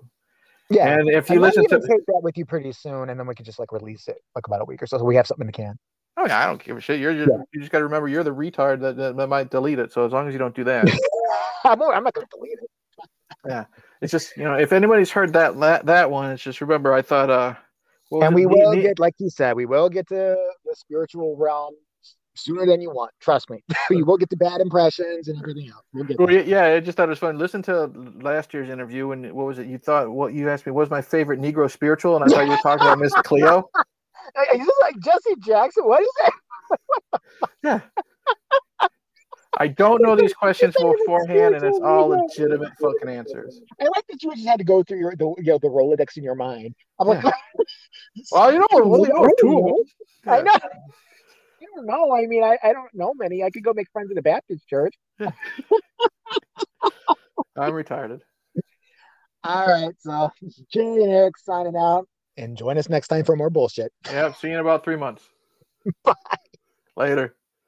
Yeah. And if you might listen to, take that with you pretty soon, and then we can just like release it like about a week or so, so we have something in the can. Oh yeah, I don't give a shit. You're, you're Yeah. you just got to remember you're the retard that, that, that might delete it. So as long as you don't do that, I'm, I'm not going to delete it. Yeah, it's just you know if anybody's heard that that, that one, it's just remember I thought uh, And we will Ne- get, like you said, we will get to the spiritual realm sooner than you want. Trust me. you will get the bad impressions and everything else. We'll get Well, yeah, I just thought it was fun. Listen to last year's interview, and what was it? You thought what you asked me what was my favorite Negro spiritual, and I thought you were talking about Miss Cleo. Is this like Jesse Jackson? What is that? Yeah. I don't know these questions beforehand, and it's all legitimate fucking answers. I like that you just had to go through your the you know the Rolodex in your mind. I'm like, Well, you know, you know, two them. I know. You don't know. I mean, I, I don't know many. I could go make friends in the Baptist church. I'm retarded. All right, so Jay and Eric signing out, and join us next time for more bullshit. Yeah, see you in about three months. Bye. Later.